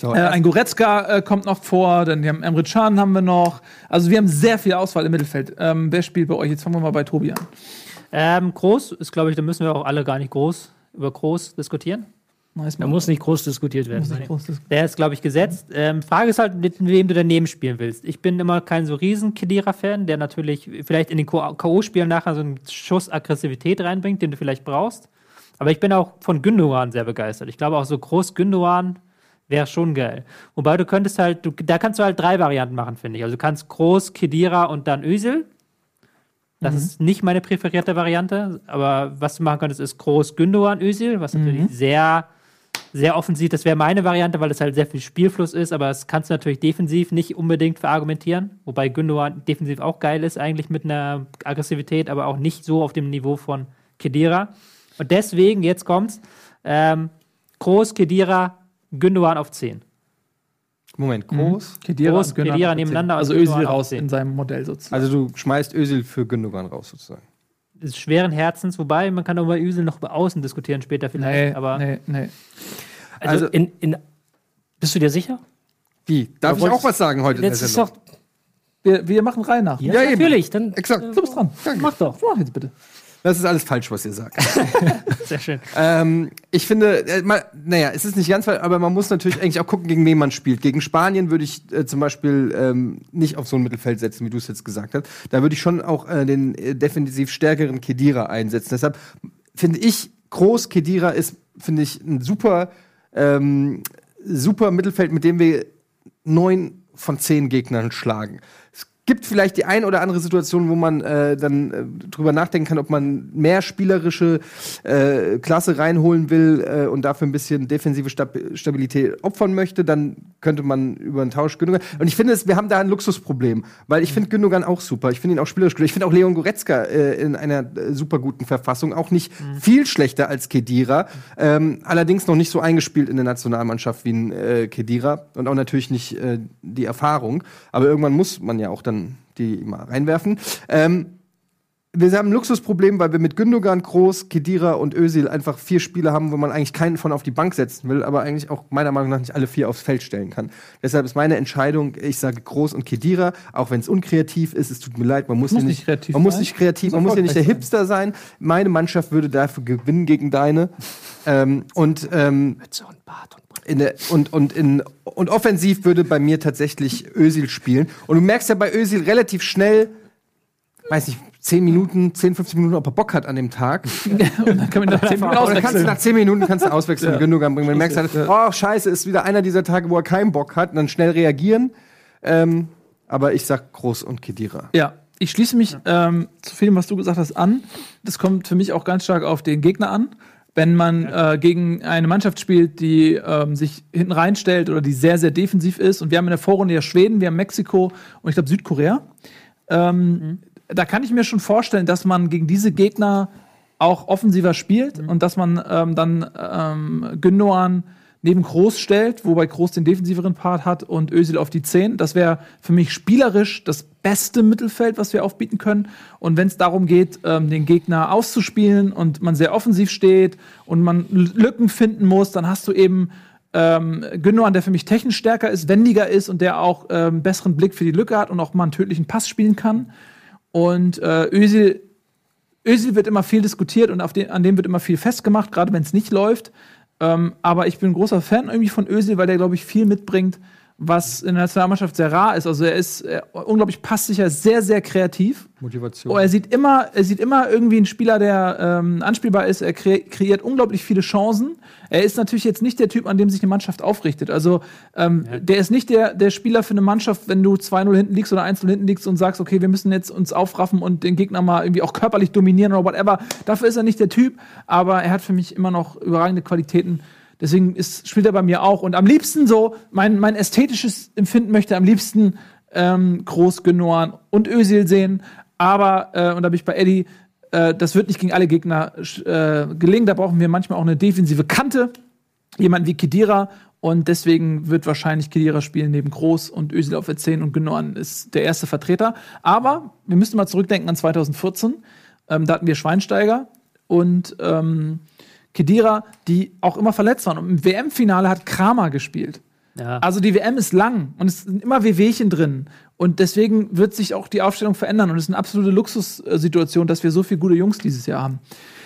So, Äh, ein Goretzka äh, kommt noch vor, dann wir haben Emre Can haben wir noch. Also wir haben sehr viel Auswahl im Mittelfeld. Ähm, wer spielt bei euch? Jetzt fangen wir mal bei Tobi an. Ähm, groß ist, glaube ich, da müssen wir auch alle gar nicht groß über groß diskutieren. Nice, Da muss nicht groß diskutiert werden. Nicht groß Der ist, glaube ich, gesetzt. Ähm, Frage ist halt, mit wem du daneben spielen willst. Ich bin immer kein so riesen Kedira-Fan, der natürlich vielleicht in den K.O.-Spielen nachher so einen Schuss Aggressivität reinbringt, den du vielleicht brauchst. Aber ich bin auch von Gündogan sehr begeistert. Ich glaube auch so groß Gündogan wäre schon geil. Wobei du könntest halt, du, da kannst du halt drei Varianten machen, finde ich. Also du kannst groß, Kedira und dann Özil. Das ist nicht meine präferierte Variante, aber was du machen könntest, ist groß Gündogan, Özil, was natürlich sehr sehr offensiv. Das wäre meine Variante, weil es halt sehr viel Spielfluss ist, aber das kannst du natürlich defensiv nicht unbedingt verargumentieren. Wobei Gündogan defensiv auch geil ist, eigentlich mit einer Aggressivität, aber auch nicht so auf dem Niveau von Kedira. Und deswegen, jetzt kommt's, ähm, Groß, Kedira, Gündogan auf 10. Moment, groß. Kedira, Groß, Gündogan Kedira auf nebeneinander Also Özil raus in seinem Modell sozusagen. Also du schmeißt Özil für Gündogan raus sozusagen. Ist schweren Herzens, wobei man kann über Üsel noch über Außen diskutieren später vielleicht. nee, aber nee, nee. Also, Also- in, in, bist du dir sicher? Wie? Darf ich auch was sagen heute in der Jetzt ist Sendung? doch. Wir, wir machen Reihe nach. Ja, Ja, natürlich. Dann Exakt. Du bist dran. mach doch. Mach jetzt bitte. Das ist alles falsch, was ihr sagt. [laughs] sehr schön. ähm, ich finde, äh, mal, naja, es ist nicht ganz falsch, aber man muss natürlich eigentlich auch gucken, gegen wen man spielt. Gegen Spanien würde ich äh, zum Beispiel ähm, nicht auf so ein Mittelfeld setzen, wie du es jetzt gesagt hast. Da würde ich schon auch äh, den äh, defensiv stärkeren Kedira einsetzen. Deshalb finde ich, Groß Kedira ist, finde ich, ein super, ähm, super Mittelfeld, mit dem wir neun von zehn Gegnern schlagen. Es gibt vielleicht die ein oder andere Situation, wo man äh, dann äh, drüber nachdenken kann, ob man mehr spielerische äh, Klasse reinholen will äh, und dafür ein bisschen defensive Stab Stabilität opfern möchte, dann könnte man über einen Tausch Gündogan. Und ich finde, es, wir haben da ein Luxusproblem, weil ich finde Gündogan auch super. Ich finde ihn auch spielerisch gut. Ich finde auch Leon Goretzka äh, in einer äh, super guten Verfassung, auch nicht viel schlechter als Kedira, ähm, allerdings noch nicht so eingespielt in der Nationalmannschaft wie ein äh, Kedira und auch natürlich nicht äh, die Erfahrung. Aber irgendwann muss man ja auch dann die mal reinwerfen. Ähm, wir haben ein Luxusproblem, weil wir mit Gündogan, Groß, Kedira und Özil einfach vier Spieler haben, wo man eigentlich keinen von auf die Bank setzen will, aber eigentlich auch meiner Meinung nach nicht alle vier aufs Feld stellen kann. Deshalb ist meine Entscheidung, ich sage Groß und Kedira, auch wenn es unkreativ ist, es tut mir leid, man muss, Muss hier nicht kreativ man muss nicht kreativ, man muss ja nicht der Hipster sein. Meine Mannschaft würde dafür gewinnen gegen deine. [laughs] ähm, und ähm, Mütze und Bart und der, und, und, in, und offensiv würde bei mir tatsächlich Özil spielen. Und du merkst ja bei Özil relativ schnell, weiß nicht, 10 Minuten, 10, 15 Minuten, ob er Bock hat an dem Tag. [laughs] Und dann können wir nach 10 Minuten Oder kannst du auswechseln. nach 10 Minuten kannst du auswechseln und Gündogan bringen. Wenn du merkst halt, oh, scheiße, ist wieder einer dieser Tage, wo er keinen Bock hat, und dann schnell reagieren. Ähm, aber ich sag Groß und Kedira. Ja, ich schließe mich ähm, zu vielem, was du gesagt hast, an. Das kommt für mich auch ganz stark auf den Gegner an. Wenn man äh, gegen eine Mannschaft spielt, die ähm, sich hinten reinstellt oder die sehr, sehr defensiv ist, und wir haben in der Vorrunde ja Schweden, wir haben Mexiko und ich glaube Südkorea, ähm, da kann ich mir schon vorstellen, dass man gegen diese Gegner auch offensiver spielt und dass man ähm, dann ähm, Gündogan neben Groß stellt, wobei Groß den defensiveren Part hat und Özil auf die 10. Das wäre für mich spielerisch das beste Mittelfeld, was wir aufbieten können. Und wenn es darum geht, ähm, den Gegner auszuspielen und man sehr offensiv steht und man Lücken finden muss, dann hast du eben ähm, Gündogan, der für mich technisch stärker ist, wendiger ist und der auch ähm, besseren Blick für die Lücke hat und auch mal einen tödlichen Pass spielen kann. Und äh, Özil, Özil wird immer viel diskutiert und den, an dem wird immer viel festgemacht, gerade wenn es nicht läuft. Ähm, aber ich bin großer Fan irgendwie von Özil, weil der, glaube ich, viel mitbringt, was in der Nationalmannschaft sehr rar ist. Also er ist äh, unglaublich passsicher, sehr, sehr kreativ. Motivation. Oh, er sieht immer, er sieht immer irgendwie ein Spieler, der ähm, anspielbar ist. Er kre kreiert unglaublich viele Chancen. Er ist natürlich jetzt nicht der Typ, an dem sich eine Mannschaft aufrichtet. Also ähm, der ist nicht der, der Spieler für eine Mannschaft, wenn du 2-0 hinten liegst oder 1-0 hinten liegst und sagst, okay, wir müssen jetzt uns aufraffen und den Gegner mal irgendwie auch körperlich dominieren oder whatever. Dafür ist er nicht der Typ, aber er hat für mich immer noch überragende Qualitäten. Deswegen ist, spielt er bei mir auch. Und am liebsten so, mein, mein ästhetisches Empfinden möchte am liebsten ähm, Groß, Genoan und Özil sehen. Aber, äh, und da bin ich bei Eddie, äh, das wird nicht gegen alle Gegner äh, gelingen. Da brauchen wir manchmal auch eine defensive Kante. Jemand wie Kedira. Und deswegen wird wahrscheinlich Kedira spielen neben Groß und Özil auf der 10 und Genoan ist der erste Vertreter. Aber wir müssen mal zurückdenken an 2014. Ähm, da hatten wir Schweinsteiger und ähm, Kedira, die auch immer verletzt waren. Und im WM-Finale hat Kramer gespielt. Ja. Also die WM ist lang und es sind immer Wehwehchen drin. Und deswegen wird sich auch die Aufstellung verändern. Und es ist eine absolute Luxussituation, dass wir so viele gute Jungs dieses Jahr haben.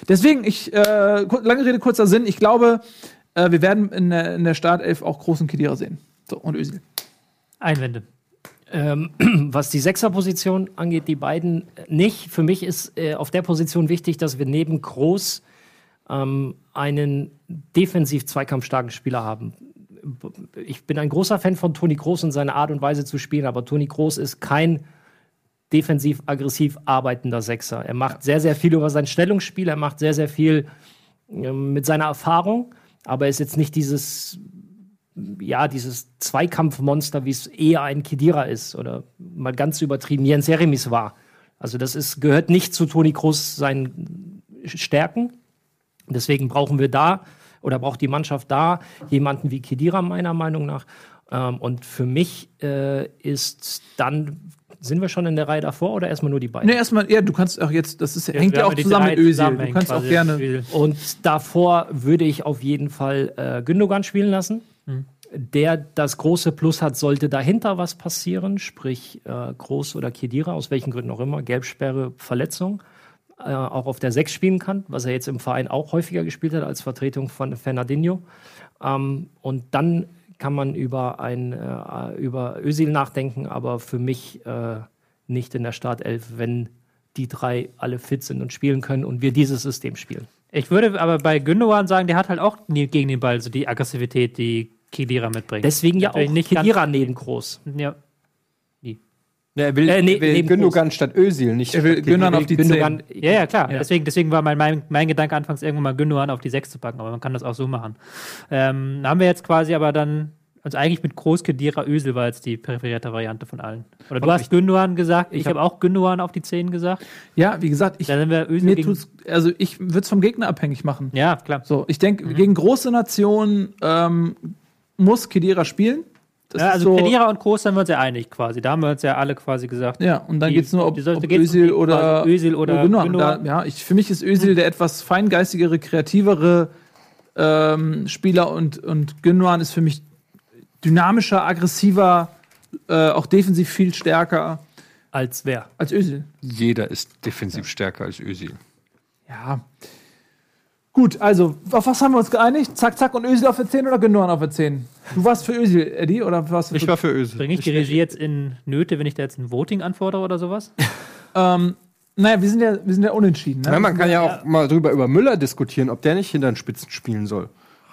Deswegen, ich, äh, lange Rede, kurzer Sinn, ich glaube, äh, wir werden in der, in der Startelf auch großen Kedira sehen. So, und Özil. Einwände. Ähm, [clears throat] was die Sechserposition angeht, die beiden nicht. Für mich ist äh, auf der Position wichtig, dass wir neben Groß ähm, einen defensiv zweikampfstarken Spieler haben. Ich bin ein großer Fan von Toni Groß und seiner Art und Weise zu spielen, aber Toni Groß ist kein defensiv aggressiv arbeitender Sechser. Er macht sehr, sehr viel über sein Stellungsspiel, er macht sehr, sehr viel ähm, mit seiner Erfahrung, aber er ist jetzt nicht dieses ja, dieses Zweikampfmonster, wie es eher ein Kedira ist oder mal ganz übertrieben Jens Jeremis war. Also das ist, gehört nicht zu Toni Kroos seinen Stärken. Deswegen brauchen wir da oder braucht die Mannschaft da jemanden wie Kedira meiner Meinung nach. Ähm, und für mich äh, ist dann, sind wir schon in der Reihe davor oder erstmal nur die beiden? Ne, erstmal, ja, du kannst auch jetzt, das ist, hängt wir ja auch zusammen mit Özil. Du kannst auch gerne. Und davor würde ich auf jeden Fall äh, Gündogan spielen lassen. Der das große Plus hat, sollte dahinter was passieren, sprich äh, Groß oder Kedira, aus welchen Gründen auch immer, Gelbsperre, Verletzung, äh, auch auf der 6 spielen kann, was er jetzt im Verein auch häufiger gespielt hat als Vertretung von Fernandinho. Ähm, und dann kann man über, ein, äh, über Özil nachdenken, aber für mich äh, nicht in der Startelf, wenn die drei alle fit sind und spielen können und wir dieses System spielen. Ich würde aber bei Gündogan sagen, der hat halt auch nie gegen den Ball so die Aggressivität, die Kedira mitbringt. Deswegen ja auch nicht Kedira neben Groß. ja. Ja, er will, Äh, nee, er will Gündogan statt Özil, nicht Er will Gündogan auf die Gündogan- 10. Ja, ja, klar. Ja. Deswegen, deswegen war mein, mein, mein Gedanke anfangs irgendwann mal Gündogan auf die 6 zu packen, aber man kann das auch so machen. Ähm, haben wir jetzt quasi aber dann, also eigentlich mit Groß Kedira Ösel war jetzt die präferierte Variante von allen. Oder du hast Gündogan gesagt, ich, Ich habe hab- auch Gündogan auf die 10 gesagt. Ja, wie gesagt, ich, Dann sind wir Ösel mir gegen, tut's, also ich würde es vom Gegner abhängig machen. Ja, klar. So, ich denke, Mhm. gegen große Nationen ähm, muss Kedira spielen. Das Ja, also so, Kedira und Groß sind wir uns ja einig quasi. Da haben wir uns ja alle quasi gesagt. Ja, und dann geht es nur, ob, ob um Özil oder, Özil oder Gündogan. Gündogan. Da, ja, ich, für mich ist Özil der etwas feingeistigere, kreativere ähm, Spieler und, und Gündogan ist für mich dynamischer, aggressiver, äh, auch defensiv viel stärker Als wer? als Özil. Jeder ist defensiv stärker als Özil. Ja. Gut, also, auf was haben wir uns geeinigt? Zack, zack und Özil auf der 10 oder Gündogan auf der 10? Du warst für Özil, Eddie, oder warst du Ich war für Özil. Bringe ich die Regie jetzt in Nöte, wenn ich da jetzt ein Voting anfordere oder sowas? [laughs] Ähm, naja, wir sind ja, wir sind ja unentschieden. Ne? Ja, man kann ja auch mal drüber über Müller diskutieren, ob der nicht hinter den Spitzen spielen soll.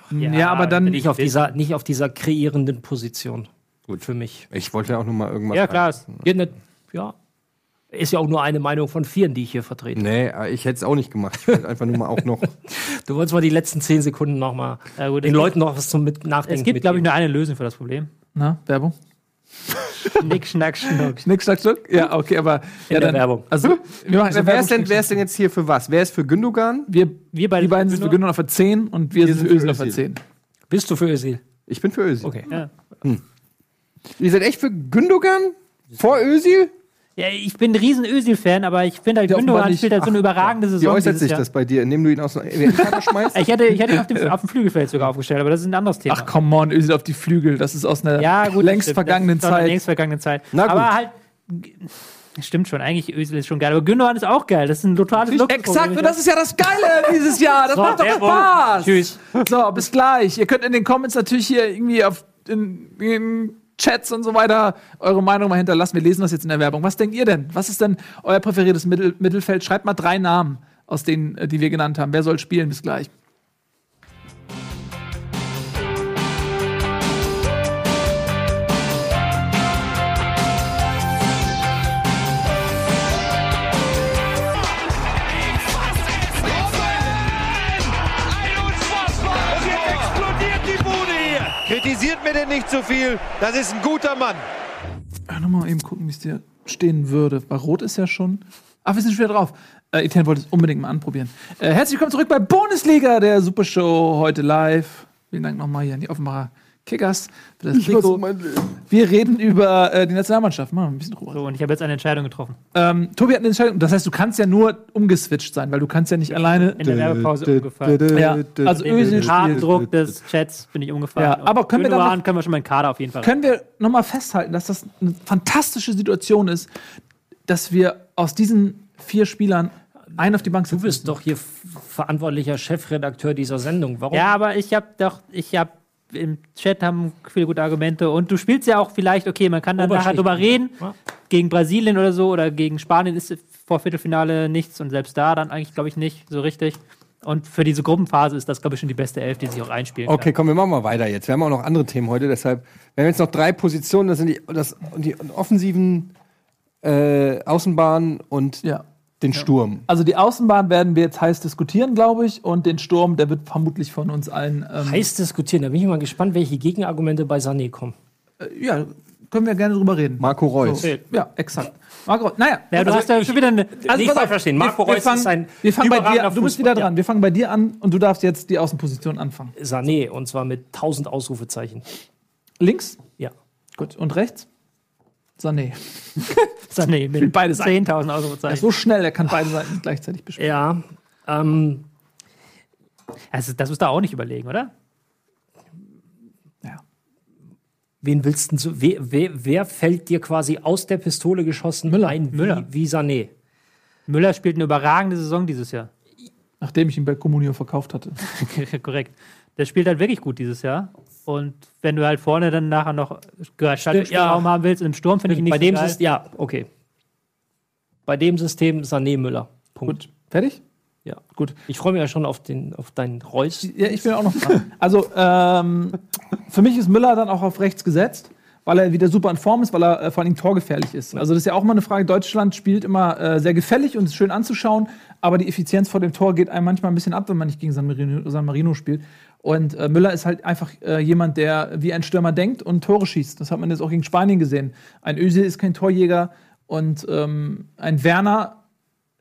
ja, aber dann. Nicht auf dieser, nicht auf dieser kreierenden Position. Gut. Für mich. Ich wollte ja auch nur mal irgendwas. Ja, klar. Ja, ne, ja. Ist ja auch nur eine Meinung von vieren, die ich hier vertrete. Nee, ich hätte es auch nicht gemacht. Ich wollte einfach nur mal auch noch. [laughs] Du wolltest mal die letzten zehn Sekunden noch mal Ja, gut, den Leuten noch was zum mit Nachdenken es gibt, glaube ich, nur eine Lösung für das Problem. Na, Werbung? [laughs] Nick, Schnack, Schnuck. Schnick, schnack, schnuck? Ja, okay, aber. ja, der Werbung. Also, wir machen Also, wer ist, denn, wer ist denn jetzt hier für was? Wer ist für Gündogan? Wir, Wir beide die beiden sind für Gündogan auf der 10 und wir, sind sind für Özil auf der Özil. 10. Bist du für Özil? Ich bin für Özil. Okay. Ja. Ihr seid echt für Gündogan? Vor Özil? Ja, ich bin ein riesen Özil-Fan, aber ich finde, halt, Ja, Gündogan spielt halt so eine überragende Wie Saison. äußert dieses sich Jahr. das bei dir, indem du ihn aus dem Kader schmeißt? Ich hätte, [laughs] ich hätte ihn auf dem, auf dem Flügelfeld sogar aufgestellt, aber das ist ein anderes Thema. Ach, come on, Özil auf die Flügel. Das ist aus einer ja, gut, längst stimmt. vergangenen Zeit. Längst vergangenen Zeit. Na gut. Aber halt, stimmt schon, eigentlich Özil ist schon geil, aber Gündogan ist auch geil. Das ist ein totales Luxusproblem. Exakt, und das ist ja das Geile dieses Jahr. Das macht doch. Spaß. Tschüss. So, bis gleich. Ihr könnt in den Comments natürlich hier irgendwie auf in, in Chats und so weiter eure Meinung mal hinterlassen. Wir lesen das jetzt in der Werbung. Was denkt ihr denn? Was ist denn euer präferiertes Mittel Mittelfeld? Schreibt mal drei Namen aus denen, äh, die wir genannt haben. Wer soll spielen? Bis gleich. Kritisiert mir denn nicht zu viel. Das ist ein guter Mann. Ja, nochmal eben gucken, wie es dir stehen würde. Bei Rot ist ja schon. Ach, wir sind schon wieder drauf. Äh, Etienne wollte es unbedingt mal anprobieren. Äh, herzlich willkommen zurück bei Bundesliga, der Supershow, heute live. Vielen Dank nochmal hier an die Offenbarer Kickers für das [laughs] Trikot. Wir reden über äh, die Nationalmannschaft. Machen wir ein bisschen Ruhe. So, und ich habe jetzt eine Entscheidung getroffen. Ähm, Tobi hat eine Entscheidung. Das heißt, du kannst ja nur umgeswitcht sein, weil du kannst ja nicht alleine. In der Werbepause umgefallen. Ja, also Dem Özil spielt. Haardruck des Chats bin ich umgefallen. Ja, aber können wir noch- können wir schon mal einen Kader auf jeden Fall Können wir nochmal festhalten, dass das eine fantastische Situation ist, dass wir aus diesen vier Spielern einen auf die Bank setzen. Du bist doch hier verantwortlicher Chefredakteur dieser Sendung. Warum? Ja, aber ich habe doch, ich habe im Chat haben viele gute Argumente und du spielst ja auch vielleicht, okay, man kann dann nachher drüber reden. Ja. Gegen Brasilien oder so oder gegen Spanien ist vor Viertelfinale nichts und selbst da dann eigentlich, glaube ich, nicht so richtig. Und für diese Gruppenphase ist das, glaube ich, schon die beste Elf, die sich auch einspielen Okay, kann. komm, wir machen mal weiter jetzt. Wir haben auch noch andere Themen heute, deshalb. Wir haben jetzt noch drei Positionen, das sind die, das, die offensiven äh, Außenbahn und Ja. Den Sturm. Also die Außenbahn werden wir jetzt heiß diskutieren, glaube ich. Und den Sturm, der wird vermutlich von uns allen. Ähm, Heiß diskutieren. Da bin ich mal gespannt, welche Gegenargumente bei Sané kommen. äh, ja, können wir gerne drüber reden. Marco Reus. So, ja, exakt. Marco, naja. Ja, du Also hast ja schon wieder eine. nicht pass falsch auf, verstehen. Marco wir, wir Reus fangen, ist ein Wir fangen bei dir Du bist wieder dran. Wir fangen bei dir an und du darfst jetzt die Außenposition anfangen. Sané, und zwar mit 1000 Ausrufezeichen. Links? Ja. Gut. Und rechts? Sané. [laughs] Sané mit beide Seiten. 10.000 Er ist Ausrufezeichen. so schnell, er kann beide Seiten gleichzeitig bespielen. Ja. Ähm, Also, das musst du auch nicht überlegen, oder? Ja. wen willst du so? Wer, wer, wer fällt dir quasi aus der Pistole geschossen Müller. ein wie, Müller. wie Sané? Müller spielt eine überragende Saison dieses Jahr. Nachdem ich ihn bei Comunio verkauft hatte. [laughs] Korrekt. Der spielt halt wirklich gut dieses Jahr. Und wenn du halt vorne dann nachher noch Gestaltungsspielraum ja. haben willst, im Sturm finde ich ihn nicht Bei so dem geil. System, ja, okay. Bei dem System Sané Müller. Punkt. Gut. Fertig? Ja. Gut. Ich freue mich ja schon auf, den, auf deinen Reus. Ja, ich bin auch noch [laughs] dran. Also, ähm, für mich ist Müller dann auch auf rechts gesetzt, weil er wieder super in Form ist, weil er äh, vor allem torgefährlich ist. Also, das ist ja auch mal eine Frage. Deutschland spielt immer äh, sehr gefällig und ist schön anzuschauen, aber die Effizienz vor dem Tor geht einem manchmal ein bisschen ab, wenn man nicht gegen San Marino, San Marino spielt. Und äh, Müller ist halt einfach äh, jemand, der wie ein Stürmer denkt und Tore schießt. Das hat man jetzt auch gegen Spanien gesehen. Ein Özil ist kein Torjäger und ähm, ein Werner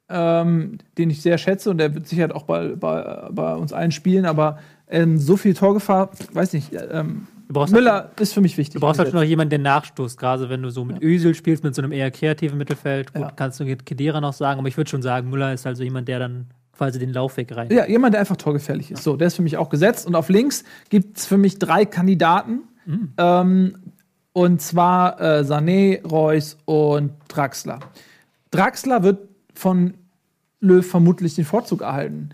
ähm, den ich sehr schätze und der wird sicher auch bei, bei, bei uns allen spielen, aber ähm, so viel Torgefahr, weiß nicht. Ähm, Du brauchst Müller ist für mich wichtig. Du brauchst halt schon noch jemanden, der nachstoßt, gerade wenn du so mit Ösel spielst, mit so einem eher kreativen Mittelfeld. Gut, Ja. kannst du mit Kedira noch sagen, aber ich würde schon sagen, Müller ist also jemand, der dann quasi den Laufweg rein. ja, jemand, der einfach torgefährlich ist. So, der ist für mich auch gesetzt. Und auf links gibt es für mich drei Kandidaten. Ähm, und zwar äh, Sané, Reus und Draxler. Draxler wird von Löw vermutlich den Vorzug erhalten.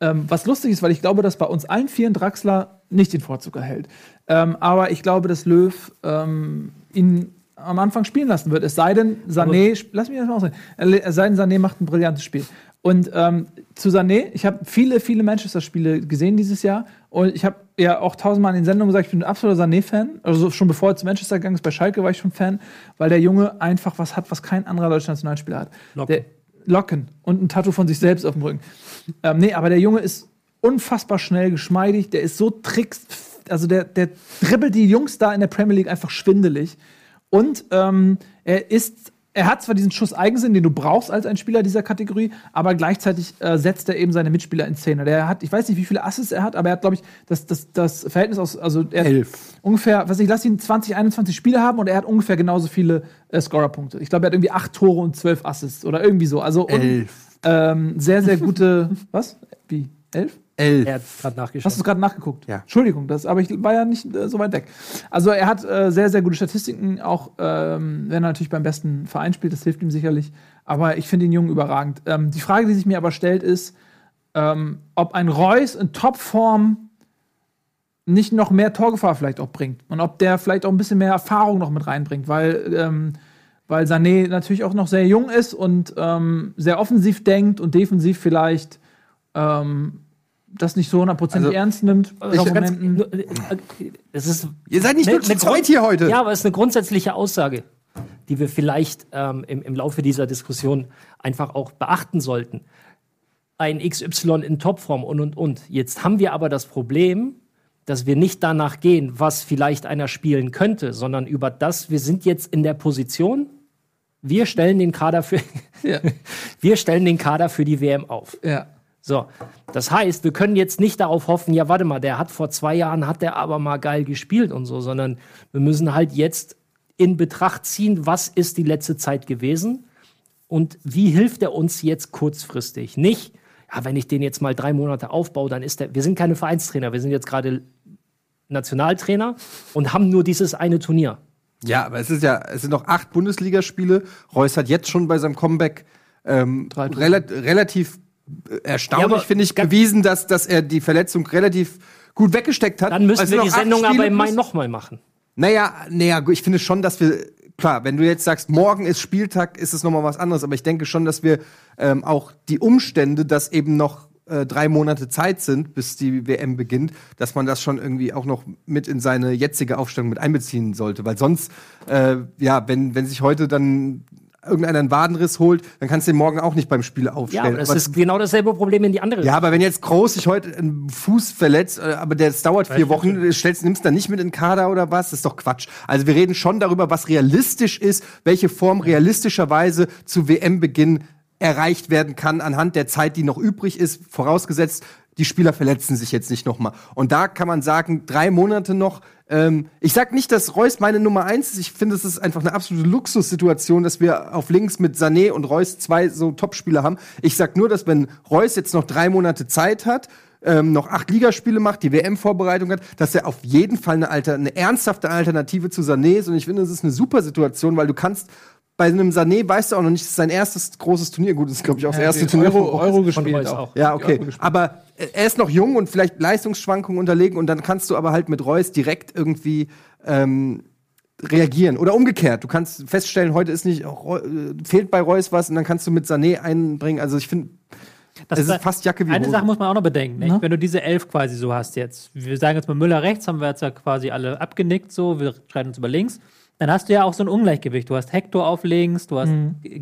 Ähm, was lustig ist, weil ich glaube, dass bei uns allen vieren Draxler nicht den Vorzug erhält. Ähm, aber ich glaube, dass Löw ähm, ihn am Anfang spielen lassen wird. Es sei denn, Sané, lass mich das mal ausreden. Es sei denn, Sané macht ein brillantes Spiel. Und ähm, zu Sané, ich habe viele, viele Manchester-Spiele gesehen dieses Jahr. Und ich habe ja auch tausendmal in den Sendungen gesagt, ich bin ein absoluter Sané-Fan. Also schon bevor er zu Manchester gegangen ist, bei Schalke war ich schon Fan, weil der Junge einfach was hat, was kein anderer deutscher Nationalspieler hat. Locken. Der, Locken und ein Tattoo von sich selbst auf dem Rücken. Ähm, nee, aber der Junge ist unfassbar schnell, geschmeidig, der ist so tricks, also der, der dribbelt die Jungs da in der Premier League einfach schwindelig. Und ähm, er ist, er hat zwar diesen Schuss Eigensinn, den du brauchst als ein Spieler dieser Kategorie, aber gleichzeitig äh, setzt er eben seine Mitspieler in Szene. Der hat, ich weiß nicht, wie viele Assists er hat, aber er hat, glaube ich, das, das, das Verhältnis aus, also er Elf. ungefähr, was ich lass ihn 20, 21 Spiele haben und er hat ungefähr genauso viele äh, Scorerpunkte. Ich glaube, er hat irgendwie acht Tore und zwölf Assists oder irgendwie so. Also un- Elf. ähm, sehr, sehr gute. [laughs] was? Wie? Elf? Elf. Er hat gerade Hast du nachgeschaut. gerade nachgeguckt? Ja. Entschuldigung, das, aber ich war ja nicht äh, so weit weg. Also er hat äh, sehr, sehr gute Statistiken, auch ähm, wenn er natürlich beim besten Verein spielt, das hilft ihm sicherlich. Aber ich finde den Jungen überragend. Ähm, die Frage, die sich mir aber stellt, ist, ähm, ob ein Reus in Topform nicht noch mehr Torgefahr vielleicht auch bringt. Und ob der vielleicht auch ein bisschen mehr Erfahrung noch mit reinbringt, weil, ähm, weil Sané natürlich auch noch sehr jung ist und ähm, sehr offensiv denkt und defensiv vielleicht ähm, das nicht so 100% Also, ernst nimmt. ich- ganz- Momenten. Es ist Ihr seid nicht Ne- nur zu ne zweit hier heute. Ja, aber es ist eine grundsätzliche Aussage, die wir vielleicht ähm, im, im Laufe dieser Diskussion einfach auch beachten sollten. Ein XY in Topform und und und. Jetzt haben wir aber das Problem, dass wir nicht danach gehen, was vielleicht einer spielen könnte, sondern über das, wir sind jetzt in der Position, wir stellen den Kader für, Ja. [laughs] wir stellen den Kader für die WM auf. ja. So, das heißt, wir können jetzt nicht darauf hoffen, ja, warte mal, der hat vor zwei Jahren, hat der aber mal geil gespielt und so, sondern wir müssen halt jetzt in Betracht ziehen, was ist die letzte Zeit gewesen und wie hilft er uns jetzt kurzfristig? Nicht, ja, wenn ich den jetzt mal drei Monate aufbaue, dann ist der, wir sind keine Vereinstrainer, wir sind jetzt gerade Nationaltrainer und haben nur dieses eine Turnier. Ja, aber es ist ja, es sind noch acht Bundesligaspiele. Reus hat jetzt schon bei seinem Comeback ähm, rela relativ erstaunlich, Ja, finde ich, ganz- bewiesen, dass, dass er die Verletzung relativ gut weggesteckt hat. Dann müssen Also wir die Sendung aber im Mai nochmal machen. Naja, naja, ich finde schon, dass wir, klar, wenn du jetzt sagst, morgen ist Spieltag, ist es nochmal was anderes, aber ich denke schon, dass wir ähm, auch die Umstände, dass eben noch äh, drei Monate Zeit sind, bis die WM beginnt, dass man das schon irgendwie auch noch mit in seine jetzige Aufstellung mit einbeziehen sollte. Weil sonst, äh, ja, wenn, wenn sich heute dann irgendeiner einen Wadenriss holt, dann kannst du den morgen auch nicht beim Spiel Ja, aufstellen. aber das Aber- ist genau dasselbe Problem in die andere ja, aber wenn jetzt Groß sich heute einen Fuß verletzt, äh, aber das dauert vier Wochen, äh, stellst, nimmst du dann nicht mit in den Kader oder was? Das ist doch Quatsch. Also wir reden schon darüber, was realistisch ist, welche Form realistischerweise zu WM-Beginn erreicht werden kann anhand der Zeit, die noch übrig ist, vorausgesetzt, die Spieler verletzen sich jetzt nicht nochmal. Und da kann man sagen, drei Monate noch. Ähm, ich sag nicht, dass Reus meine Nummer eins ist. Ich finde, es ist einfach eine absolute Luxussituation, dass wir auf links mit Sané und Reus zwei so Topspieler haben. Ich sag nur, dass wenn Reus jetzt noch drei Monate Zeit hat, ähm, noch acht Ligaspiele macht, die WM-Vorbereitung hat, dass er auf jeden Fall eine, Alter, eine ernsthafte Alternative zu Sané ist. Und ich finde, das ist eine super Situation, weil du kannst bei einem Sané weißt du auch noch nicht, das ist sein erstes großes Turnier. Gut, das ist, glaube ich, auch das erste Turnier Euro, von Reus. Euro gespielt auch. auch. Ja, okay. Aber er ist noch jung und vielleicht Leistungsschwankungen unterlegen und dann kannst du aber halt mit Reus direkt irgendwie ähm, reagieren. Oder umgekehrt. Du kannst feststellen, heute ist nicht, Reu- äh, fehlt bei Reus was und dann kannst du mit Sané einbringen. Also ich finde, Das es ist fast Jacke wie Eine Hose. Sache muss man auch noch bedenken. Na? Wenn du diese elf quasi so hast jetzt, wir sagen jetzt mal Müller rechts, haben wir jetzt ja quasi alle abgenickt, so, wir streiten uns über links. Dann hast du ja auch so ein Ungleichgewicht. Du hast Hector auf links, du hast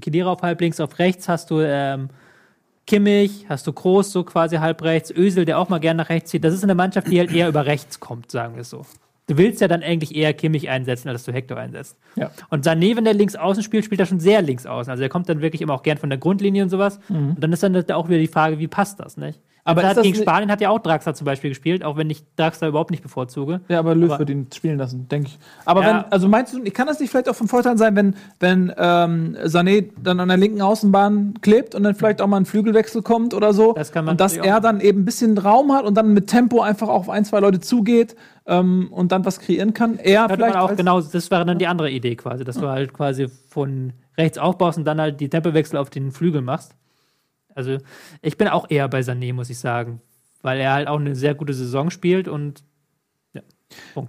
Kedira auf halb links, auf rechts hast du ähm, Kimmich, hast du Kroos so quasi halb rechts, Ösel, der auch mal gerne nach rechts zieht. Das ist eine Mannschaft, die halt eher über rechts kommt, sagen wir es so. Du willst ja dann eigentlich eher Kimmich einsetzen, als dass du Hector einsetzt. Ja. Und Sané, wenn der links außen spielt, spielt er schon sehr links außen. Also er kommt dann wirklich immer auch gern von der Grundlinie und sowas. Und dann ist dann auch wieder die Frage, wie passt das, nicht? Aber das gegen Spanien hat ja auch Draxler zum Beispiel gespielt, auch wenn ich Draxler überhaupt nicht bevorzuge. Ja, aber Löw Aber- wird ihn spielen lassen, denke ich. Aber Ja. wenn, also meinst du, kann das nicht vielleicht auch von Vorteil sein, wenn, wenn ähm, Sané dann an der linken Außenbahn klebt und dann vielleicht auch mal ein Flügelwechsel kommt oder so? Das kann man und dass er auch dann eben ein bisschen Raum hat und dann mit Tempo einfach auf ein, zwei Leute zugeht ähm, und dann was kreieren kann. Er vielleicht man auch genau, das wäre dann die andere Idee quasi, dass du halt quasi von rechts aufbaust und dann halt die Tempowechsel auf den Flügel machst. Also ich bin auch eher bei Sané, muss ich sagen, weil er halt auch eine sehr gute Saison spielt und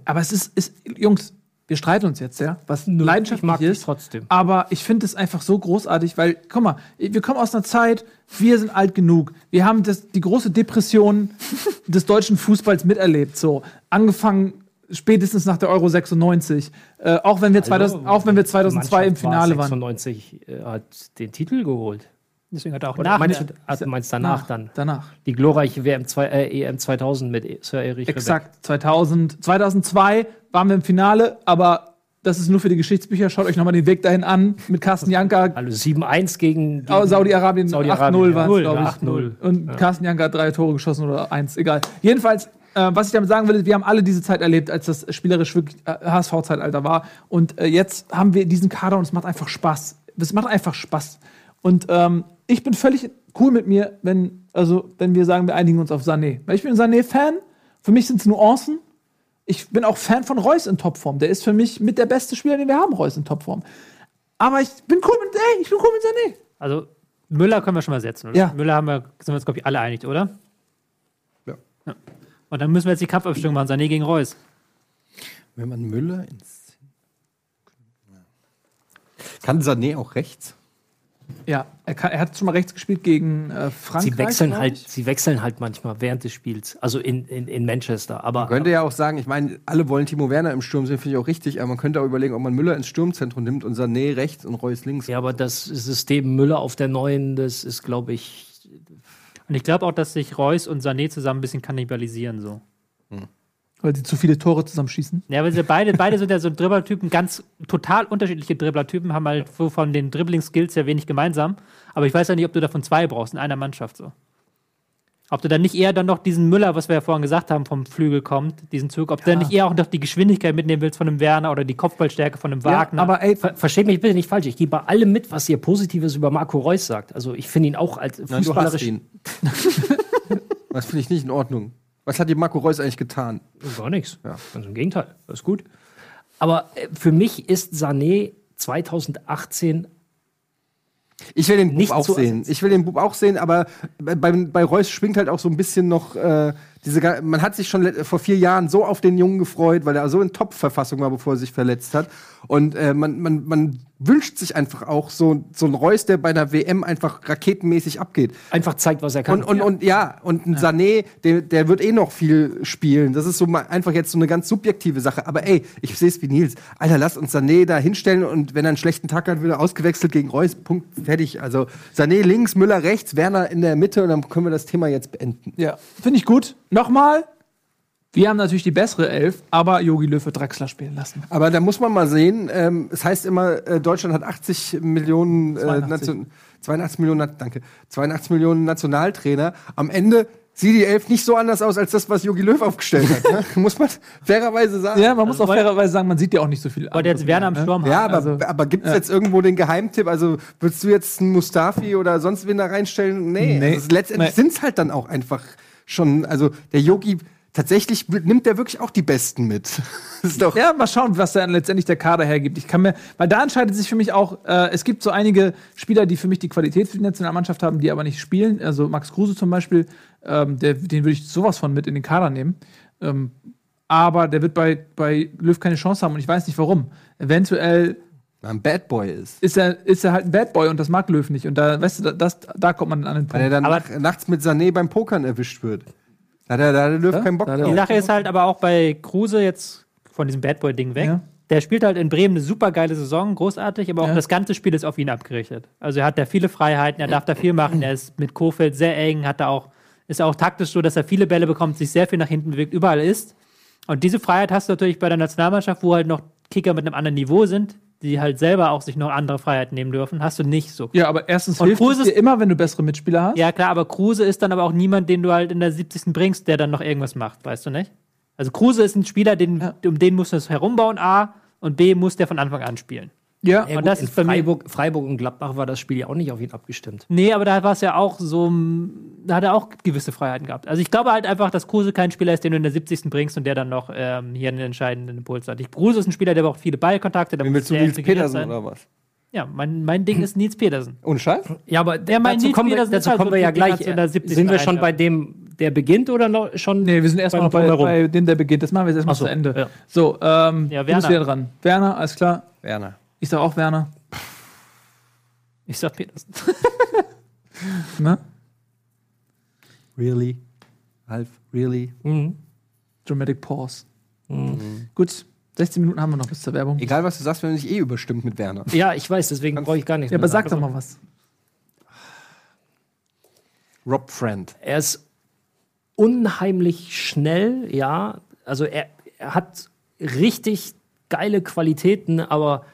Aber es ist, ist, Jungs, wir streiten uns jetzt, ja, was ich mag leidenschaftlich ist. trotzdem. Aber ich finde es einfach so großartig, weil, guck mal, wir kommen aus einer Zeit, wir sind alt genug. Wir haben das, die große Depression [laughs] des deutschen Fußballs miterlebt. So, angefangen spätestens nach der Euro 96. Äh, auch, wenn wir 2000, auch wenn wir 2002 im Finale waren. 96 äh, hat den Titel geholt. Deswegen hat er auch Oder nach meinst du, also meinst danach dann? Danach. Die glorreiche WM zwei, äh, EM 2000 mit Sir Erich. Exakt. 2000, 2002 waren wir im Finale, aber das ist nur für die Geschichtsbücher. Schaut euch nochmal den Weg dahin an. Mit Carsten Janka, Also 7-1 gegen, gegen Saudi-Arabien Saudi-Arabien, 8-0 ja. war es, glaube ich. ja, 8-0. Und Carsten Janka hat drei Tore geschossen oder eins, egal. Jedenfalls, äh, was ich damit sagen will, ist, wir haben alle diese Zeit erlebt, als das spielerisch wirklich äh, HSV-Zeitalter war. Und äh, jetzt haben wir diesen Kader und es macht einfach Spaß. Es macht einfach Spaß. Und ähm, ich bin völlig cool mit mir, wenn, also, wenn wir sagen, wir einigen uns auf Sané. Weil ich bin Sané-Fan. Für mich sind es Nuancen. Ich bin auch Fan von Reus in Topform. Der ist für mich mit der beste Spieler, den wir haben, Reus in Topform. Aber ich bin cool mit, ey, ich bin cool mit Sané. Also Müller können wir schon mal setzen, oder? Ja. Müller haben wir, sind wir uns, glaube ich, alle einig, oder? Und dann müssen wir jetzt die Kampfabstimmung machen, Sané gegen Reus. Wenn man Müller ins. Kann Sané auch rechts? Ja, er, kann, er hat schon mal rechts gespielt gegen äh, Frankreich. Sie wechseln halt, sie wechseln halt manchmal während des Spiels. Also in, in, in Manchester. Aber Man könnte ja auch sagen, ich meine, alle wollen Timo Werner im Sturm sehen, finde ich auch richtig, aber man könnte auch überlegen, ob man Müller ins Sturmzentrum nimmt und Sané rechts und Reus links. ja, aber das System Müller auf der neuen, das ist, glaube ich, Und ich glaube auch, dass sich Reus und Sané zusammen ein bisschen kannibalisieren. So. Weil sie zu viele Tore zusammenschießen. Ja, weil sie beide, beide sind ja so Dribblertypen, ganz total unterschiedliche Dribblertypen, haben halt so von den Dribbling-Skills ja wenig gemeinsam. Aber ich weiß ja nicht, ob du davon zwei brauchst in einer Mannschaft so. Ob du dann nicht eher dann noch diesen Müller, was wir ja vorhin gesagt haben, vom Flügel kommt, diesen Zug, ob du dann nicht eher auch noch die Geschwindigkeit mitnehmen willst von einem Werner oder die Kopfballstärke von einem Wagner. aber ey, ver versteht mich bitte nicht falsch. Ich gehe bei allem mit, was ihr Positives über Marco Reus sagt. Also ich finde ihn auch als Nein, du ihn. [laughs] das finde ich nicht in Ordnung. Was hat die Marco Reus eigentlich getan? Gar nichts. Ja. Ganz im Gegenteil. Das ist gut. Aber äh, für mich ist Sané 2018 Ich will den Bub auch sehen. Ich will den Bub auch sehen, aber bei, bei, Reus schwingt halt auch so ein bisschen noch äh, diese. Man hat sich schon vor vier Jahren so auf den Jungen gefreut, weil er so in Top-Verfassung war, bevor er sich verletzt hat. Und äh, man, man, man wünscht sich einfach auch so, so einen Reus, der bei einer WM einfach raketenmäßig abgeht. einfach zeigt, was er kann. Und, und, und ja, und ein Sané, der, der wird eh noch viel spielen. Das ist so mal einfach jetzt so eine ganz subjektive Sache. Aber ey, ich sehe es wie Nils. Alter, lass uns Sané da hinstellen und wenn er einen schlechten Tag hat, wird er ausgewechselt gegen Reus. Punkt, fertig. Also Sané links, Müller rechts, Werner in der Mitte und dann können wir das Thema jetzt beenden. Ja, finde ich gut. Nochmal, wir haben natürlich die bessere Elf, aber Jogi Löw wird Draxler spielen lassen. Aber da muss man mal sehen, ähm, es heißt immer, äh, Deutschland hat 80 Millionen, äh, 82. Nation, 82 Millionen, danke, 82 Millionen Nationaltrainer. Am Ende sieht die Elf nicht so anders aus als das, was Jogi Löw aufgestellt hat. Ne? [laughs] muss man fairerweise sagen. Ja, man muss auch fairerweise sagen, man sieht ja auch nicht so viel. Wollt ihr jetzt Werner am ne? Sturm Ja, haben? aber, Also, aber gibt es jetzt irgendwo den Geheimtipp? Also würdest du jetzt einen Mustafi oder sonst wen da reinstellen? Nee, Nee. Also, letztendlich Nee. sind es halt dann auch einfach schon, also der Yogi, tatsächlich nimmt der wirklich auch die Besten mit. [laughs] Ist doch, Ja, mal schauen, was dann letztendlich der Kader hergibt. Ich kann mir, weil da entscheidet sich für mich auch, äh, es gibt so einige Spieler, die für mich die Qualität für die Nationalmannschaft haben, die aber nicht spielen. Also Max Kruse zum Beispiel, ähm, der, den würde ich sowas von mit in den Kader nehmen. Ähm, aber der wird bei, bei Löw keine Chance haben und ich weiß nicht warum. Eventuell ein Bad Boy ist. ist er, ist er halt ein Bad Boy und das mag Löw nicht. Und da, weißt du, da- das, da kommt man an den Weil er Punkt. dann nach, nachts mit Sané beim Pokern erwischt wird. Da hat er, da hat der Löw Ja, keinen Bock drauf. Die Sache ist halt aber auch bei Kruse jetzt von diesem Bad Boy-Ding weg. Ja. Der spielt halt in Bremen eine super geile Saison, großartig, aber auch Ja. das ganze Spiel ist auf ihn abgerichtet. Also er hat da viele Freiheiten, er darf da viel machen, er ist mit Kofeld sehr eng, hat da auch, ist auch taktisch so, dass er viele Bälle bekommt, sich sehr viel nach hinten bewegt, überall ist. Und diese Freiheit hast du natürlich bei der Nationalmannschaft, wo halt noch Kicker mit einem anderen Niveau sind, die halt selber auch sich noch andere Freiheiten nehmen dürfen, hast du nicht so. Ja, aber erstens Und hilft Kruse es dir immer, wenn du bessere Mitspieler hast. Ja, klar, aber Kruse ist dann aber auch niemand, den du halt in der 70. bringst, der dann noch irgendwas macht, weißt du nicht? Also Kruse ist ein Spieler, den, um den musst du es herumbauen, A, und B, muss der von Anfang an spielen. Ja, Ja, und gut, das in ist bei mir- Freiburg, Freiburg und Gladbach war das Spiel ja auch nicht auf ihn abgestimmt. Nee, aber da war es ja auch so, da hat er auch gewisse Freiheiten gehabt. Also ich glaube halt einfach, dass Kruse kein Spieler ist, den du in der 70. bringst und der dann noch ähm, hier einen entscheidenden Impuls hat. Ich, Kruse ist ein Spieler, der braucht viele Ballkontakte. Der muss willst du, Nils Petersen sein. oder was? Ja, mein, mein Ding [laughs] ist Nils Petersen. Ohne Scheiß? Ja, aber Der mein dazu Nils kommen wir, dazu halt kommen so wir ja gleich. in der 70. Sind wir schon bei dem, der beginnt oder noch schon? Nee, wir sind erstmal noch bei, bei dem, der beginnt. Das machen wir jetzt erstmal so, zu Ende. ja. So, ähm, Ja, du bist Werner. wieder dran. Werner, alles klar. Werner. Ich sag auch Werner. Ich sag Petersen. [laughs] Ne? Really? Half, really? Mhm. Dramatic Pause. Gut, 16 Minuten haben wir noch bis zur Werbung. Egal, was du sagst, wenn du dich eh überstimmt mit Werner. Ja, ich weiß, deswegen brauche ich gar nichts Ja, mehr aber sag doch mal was. Rob Friend. Er ist unheimlich schnell, ja. Also er, er hat richtig geile Qualitäten, aber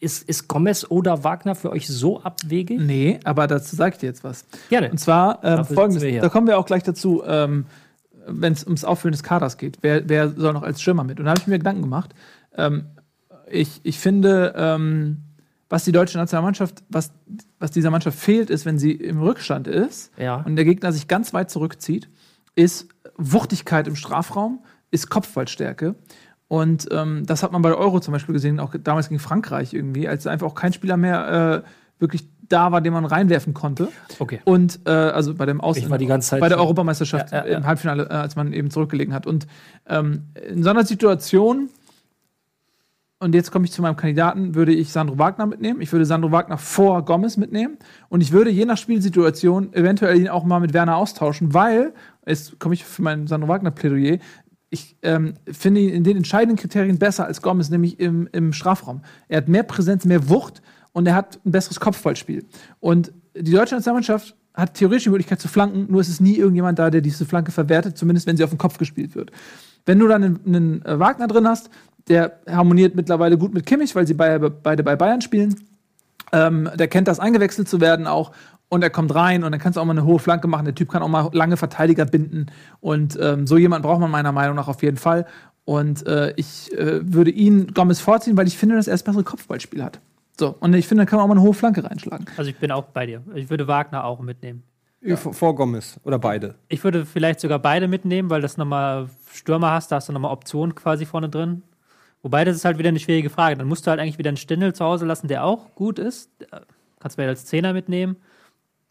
ist, ist Gomez oder Wagner für euch so abwegig? Nee, aber dazu sag ich dir jetzt was. Gerne. Und zwar ähm, folgendes, da kommen wir auch gleich dazu, ähm, wenn es ums Auffüllen des Kaders geht. Wer, wer soll noch als Schirmer mit? Und da habe ich mir Gedanken gemacht. Ähm, ich, ich finde, ähm, was die deutsche Nationalmannschaft, was, was dieser Mannschaft fehlt, ist, wenn sie im Rückstand ist Ja. und der Gegner sich ganz weit zurückzieht, ist Wuchtigkeit im Strafraum, ist Kopfballstärke. Und ähm, das hat man bei der Euro zum Beispiel gesehen, auch damals gegen Frankreich irgendwie, als einfach auch kein Spieler mehr äh, wirklich da war, den man reinwerfen konnte. Okay. Und äh, also bei dem Aus Ich war die ganze Zeit bei der Europameisterschaft Ja, ja, ja. im Halbfinale, äh, als man eben zurückgelegen hat. Und ähm, in so einer Situation, und jetzt komme ich zu meinem Kandidaten, würde ich Sandro Wagner mitnehmen. Ich würde Sandro Wagner vor Gomez mitnehmen. Und ich würde je nach Spielsituation eventuell ihn auch mal mit Werner austauschen, weil, jetzt komme ich für mein Sandro Wagner-Plädoyer, ich ähm, finde ihn in den entscheidenden Kriterien besser als Gomez, nämlich im, im Strafraum. Er hat mehr Präsenz, mehr Wucht und er hat ein besseres Kopfballspiel. Und die deutsche Nationalmannschaft hat theoretisch die Möglichkeit zu flanken, nur ist es nie irgendjemand da, der diese Flanke verwertet, zumindest wenn sie auf den Kopf gespielt wird. Wenn du dann einen, einen äh, Wagner drin hast, der harmoniert mittlerweile gut mit Kimmich, weil sie beide, bei Bayern spielen. Ähm, der kennt das, eingewechselt zu werden auch. Und er kommt rein und dann kannst du auch mal eine hohe Flanke machen. Der Typ kann auch mal lange Verteidiger binden. Und ähm, so jemand braucht man meiner Meinung nach auf jeden Fall. Und äh, ich äh, würde ihn Gomez vorziehen, weil ich finde, dass er das bessere Kopfballspiel hat. So, und ich finde, da kann man auch mal eine hohe Flanke reinschlagen. Also ich bin auch bei dir. Ich würde Wagner auch mitnehmen. Vor, vor Gomez oder beide. Ich würde vielleicht sogar beide mitnehmen, weil das nochmal Stürmer hast, da hast du nochmal Optionen quasi vorne drin. Wobei, das ist halt wieder eine schwierige Frage. Dann musst du halt eigentlich wieder einen Stindel zu Hause lassen, der auch gut ist. Kannst du vielleicht als Zehner mitnehmen.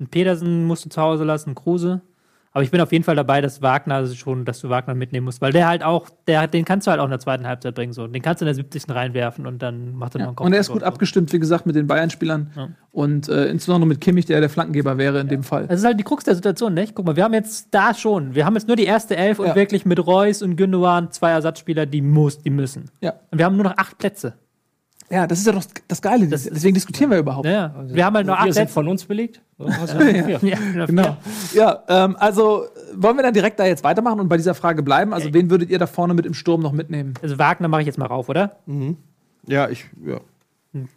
Einen Pedersen musst du zu Hause lassen, Kruse. Aber ich bin auf jeden Fall dabei, dass Wagner schon, dass du Wagner mitnehmen musst, weil der halt auch, der, den kannst du halt auch in der zweiten Halbzeit bringen. So. Den kannst du in der 70. reinwerfen und dann macht er noch einen Kopf. Und er ist gut abgestimmt, wie gesagt, mit den Bayern-Spielern. Ja. Und äh, insbesondere mit Kimmich, der der Flankengeber wäre in dem Fall. Das ist halt die Krux der Situation, nicht? Guck mal, wir haben jetzt da schon, wir haben jetzt nur die erste Elf und Ja. wirklich mit Reus und Gündogan zwei Ersatzspieler, die muss, die müssen. Ja. Und wir haben nur noch acht Plätze. Ja, das ist ja doch das Geile. deswegen diskutieren wir überhaupt. Ja, wir haben halt nur acht Plätze. von uns belegt. [laughs] Ja, Genau. genau. Ja, ähm, also wollen wir dann direkt da jetzt weitermachen und bei dieser Frage bleiben? Also, wen würdet ihr da vorne mit im Sturm noch mitnehmen? Also Wagner mache ich jetzt mal rauf, oder? Ja, ich, ja. Hm.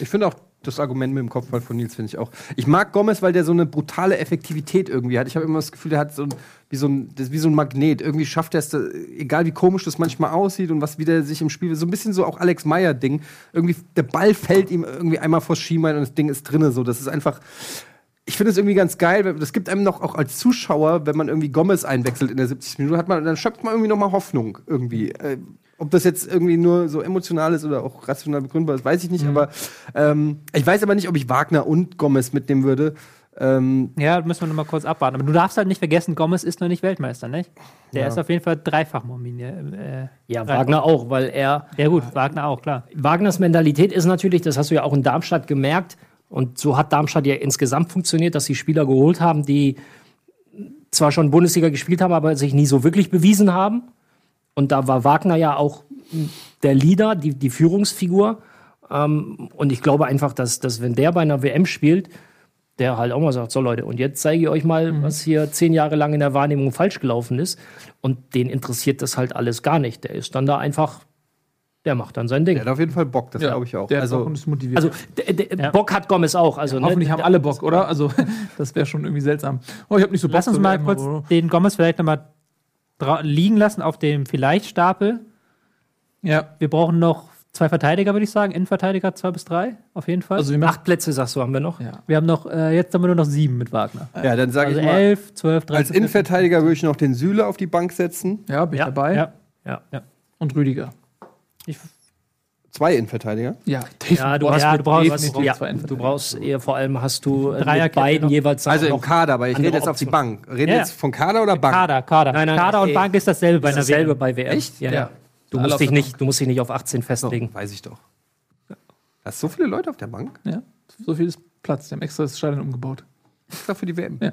Ich finde auch das Argument mit dem Kopfball von Nils finde ich auch. Ich mag Gomez, weil der so eine brutale Effektivität irgendwie hat. Ich habe immer das Gefühl, der hat so ein, wie so ein, das wie so ein Magnet. Irgendwie schafft er es, da- egal wie komisch das manchmal aussieht und was wieder sich im Spiel, so ein bisschen so auch Alex Meyer Ding. Irgendwie der Ball fällt ihm irgendwie einmal vors Schienbein und das Ding ist drinne. So, das ist einfach. Ich finde es irgendwie ganz geil. Das gibt einem noch auch als Zuschauer, wenn man irgendwie Gomez einwechselt in der 70. Minute, hat man, dann schöpft man irgendwie noch mal Hoffnung irgendwie. Ob das jetzt irgendwie nur so emotional ist oder auch rational begründbar ist, weiß ich nicht. Aber ähm, ich weiß aber nicht, ob ich Wagner und Gomez mitnehmen würde. Ähm, Ja, müssen wir noch mal kurz abwarten. Aber du darfst halt nicht vergessen, Gomez ist noch nicht Weltmeister, nicht? Der ist auf jeden Fall dreifach Momine. Äh, Ja, Wagner auch, weil er ja gut, Wagner auch, klar. Wagners Mentalität ist natürlich, das hast du ja auch in Darmstadt gemerkt, und so hat Darmstadt ja insgesamt funktioniert, dass sie Spieler geholt haben, die zwar schon Bundesliga gespielt haben, aber sich nie so wirklich bewiesen haben. Und da war Wagner ja auch der Leader, die, die Führungsfigur. Ähm, und ich glaube einfach, dass, dass wenn der bei einer WM spielt, der halt auch mal sagt, so Leute, und jetzt zeige ich euch mal, was hier zehn Jahre lang in der Wahrnehmung falsch gelaufen ist. Und den interessiert das halt alles gar nicht. Der ist dann da einfach, der macht dann sein Ding. der hat auf jeden Fall Bock, das glaube ich auch. Der also, also, ist motiviert. Also der, der Bock hat Gomez auch. Also, ne, Hoffentlich haben alle Bock, oder? Also, [laughs] das wäre schon irgendwie seltsam. Oh, ich habe nicht so Bock Lass uns mal kurz den Gomez vielleicht noch mal dra- liegen lassen auf dem Vielleicht-Stapel. Ja, Wir brauchen noch zwei Verteidiger, würde ich sagen. Innenverteidiger zwei bis drei, auf jeden Fall. also. Acht Plätze, sagst du, haben wir noch. Ja. wir haben noch, äh, jetzt haben wir nur noch sieben mit Wagner. ja, dann sage Also ich mal, elf, zwölf, als dreizehn. Innenverteidiger würde ich noch den Süle auf die Bank setzen. Ja, bin ich dabei. Ja. Ja. Und Rüdiger. Ich, Zwei Innenverteidiger. Ja, Ja, du hast, ja, du brauchst- hast, definitiv ja, du brauchst eher vor allem hast du äh, mit beiden jeweils Also auch im Kader, aber ich rede jetzt auf die. Bank. Rede Ja. jetzt von Kader oder Bank? Kader, Kader. Nein, nein, Kader und ey. Bank ist dasselbe bei ist dasselbe WM. bei WM. Echt? Ja, Ja. Du musst, dich nicht, du musst dich nicht auf 18 festlegen. Weiß ich doch. Da ist so viele Leute auf der Bank. Ja, so viel ist Platz. Die haben extra das Stadion umgebaut. Extra für die WM. Ja.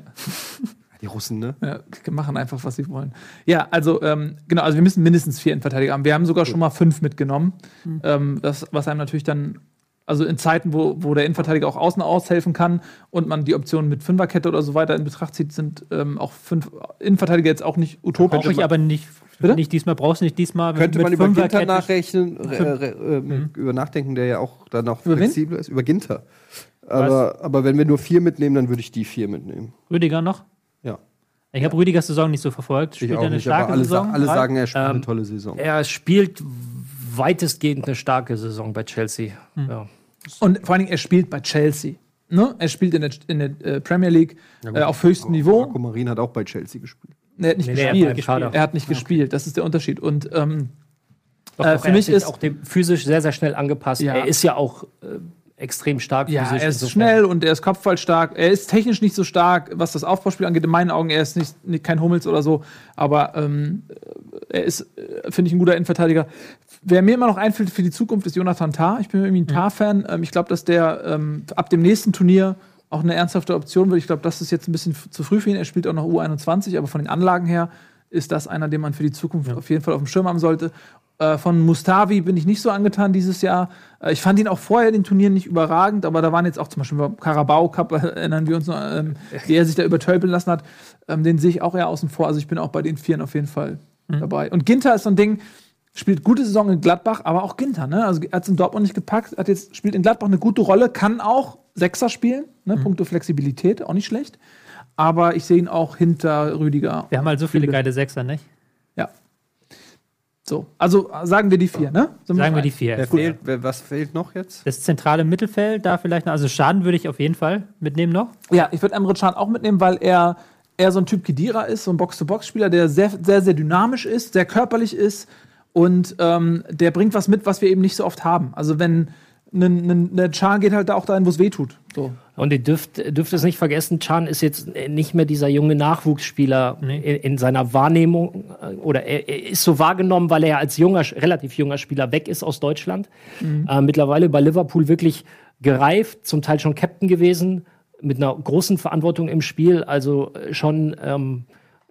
Die Russen, ne? Ja, die machen einfach, was sie wollen. Ja, also, ähm, genau, also wir müssen mindestens vier Innenverteidiger haben. Wir haben sogar schon mal fünf mitgenommen. Ähm, das, was einem natürlich dann, also in Zeiten, wo, wo der Innenverteidiger auch außen aushelfen kann und man die Optionen mit Fünferkette oder so weiter in Betracht zieht, sind ähm, auch fünf Innenverteidiger jetzt auch nicht utopisch. Brauche ich aber nicht, Bitte? nicht diesmal, brauchst du nicht diesmal. Könnte mit man über Ginter nachrechnen, re, re, äh, über nachdenken, der ja auch dann auch Über wen? flexibel ist. Über Ginter. Aber, aber wenn wir nur vier mitnehmen, dann würde ich die vier mitnehmen. Rüdiger noch? Ich habe Rüdigers Saison nicht so verfolgt. Ich Spielt auch er eine nicht, aber starke alle, Saison? sa alle sagen, er spielt eine Ähm, tolle Saison. Er spielt weitestgehend eine starke Saison bei Chelsea. Ja. Und vor allen Dingen, er spielt bei Chelsea. Ne? Er spielt in der, in der äh, Premier League äh, auf höchstem Niveau. Marco Marin hat auch bei Chelsea gespielt. Er hat nicht Nee, er hat gespielt. gespielt. er hat nicht gespielt. Das ist der Unterschied. Und ähm, Doch, Äh, doch, für er mich hat sich ist- auch dem physisch sehr, sehr schnell angepasst. Ja. Er ist ja auch, äh, extrem stark Ja, er ist Insofern- schnell und er ist kopfballstark. Er ist technisch nicht so stark, was das Aufbauspiel angeht. In meinen Augen, er ist nicht, nicht kein Hummels oder so. Aber ähm, er ist, äh, finde ich, ein guter Innenverteidiger. Wer mir immer noch einfällt für die Zukunft, ist Jonathan Tah. Ich bin irgendwie ein Tah-Fan. Ähm, ich glaube, dass der ähm, ab dem nächsten Turnier auch eine ernsthafte Option wird. Ich glaube, das ist jetzt ein bisschen zu früh für ihn. Er spielt auch noch U21, aber von den Anlagen her ist das einer, den man für die Zukunft auf jeden Fall auf dem Schirm haben sollte. Äh, von Mustavi bin ich nicht so angetan dieses Jahr. Ich fand ihn auch vorher in den Turnieren nicht überragend, aber da waren jetzt auch zum Beispiel beim Carabao Cup, äh, erinnern wir uns noch, ähm, wie er sich da übertölpeln lassen hat. Ähm, den sehe ich auch eher außen vor. Also ich bin auch bei den Vieren auf jeden Fall dabei. Und Ginter ist so ein Ding, spielt gute Saison in Gladbach, aber auch Ginter, ne? Also er hat es in Dortmund nicht gepackt, hat jetzt, spielt in Gladbach eine gute Rolle, kann auch Sechser spielen, ne? Punkto Flexibilität, auch nicht schlecht. Aber ich sehe ihn auch hinter Rüdiger. Wir haben halt so viele geile Sechser, nicht? So, also sagen wir die vier, ne? Sind Sagen wir die vier. Wer fehlt, wer, was fehlt noch jetzt? Das zentrale Mittelfeld, da vielleicht noch, also Schaden würde ich auf jeden Fall mitnehmen noch. Ja, ich würde Emre Can auch mitnehmen, weil er eher so ein Typ Kedira ist, so ein Box-to-Box-Spieler, der sehr, sehr, sehr dynamisch ist, sehr körperlich ist und ähm, der bringt was mit, was wir eben nicht so oft haben. Also wenn ein, ein Can geht halt da auch dahin, wo es weh tut. So. Und ihr dürft, dürft es nicht vergessen, Chan ist jetzt nicht mehr dieser junge Nachwuchsspieler in, in seiner Wahrnehmung äh, oder er, er ist so wahrgenommen, weil er als junger, relativ junger Spieler weg ist aus Deutschland. Äh, mittlerweile bei Liverpool wirklich gereift, zum Teil schon Captain gewesen, mit einer großen Verantwortung im Spiel, also äh, schon ähm,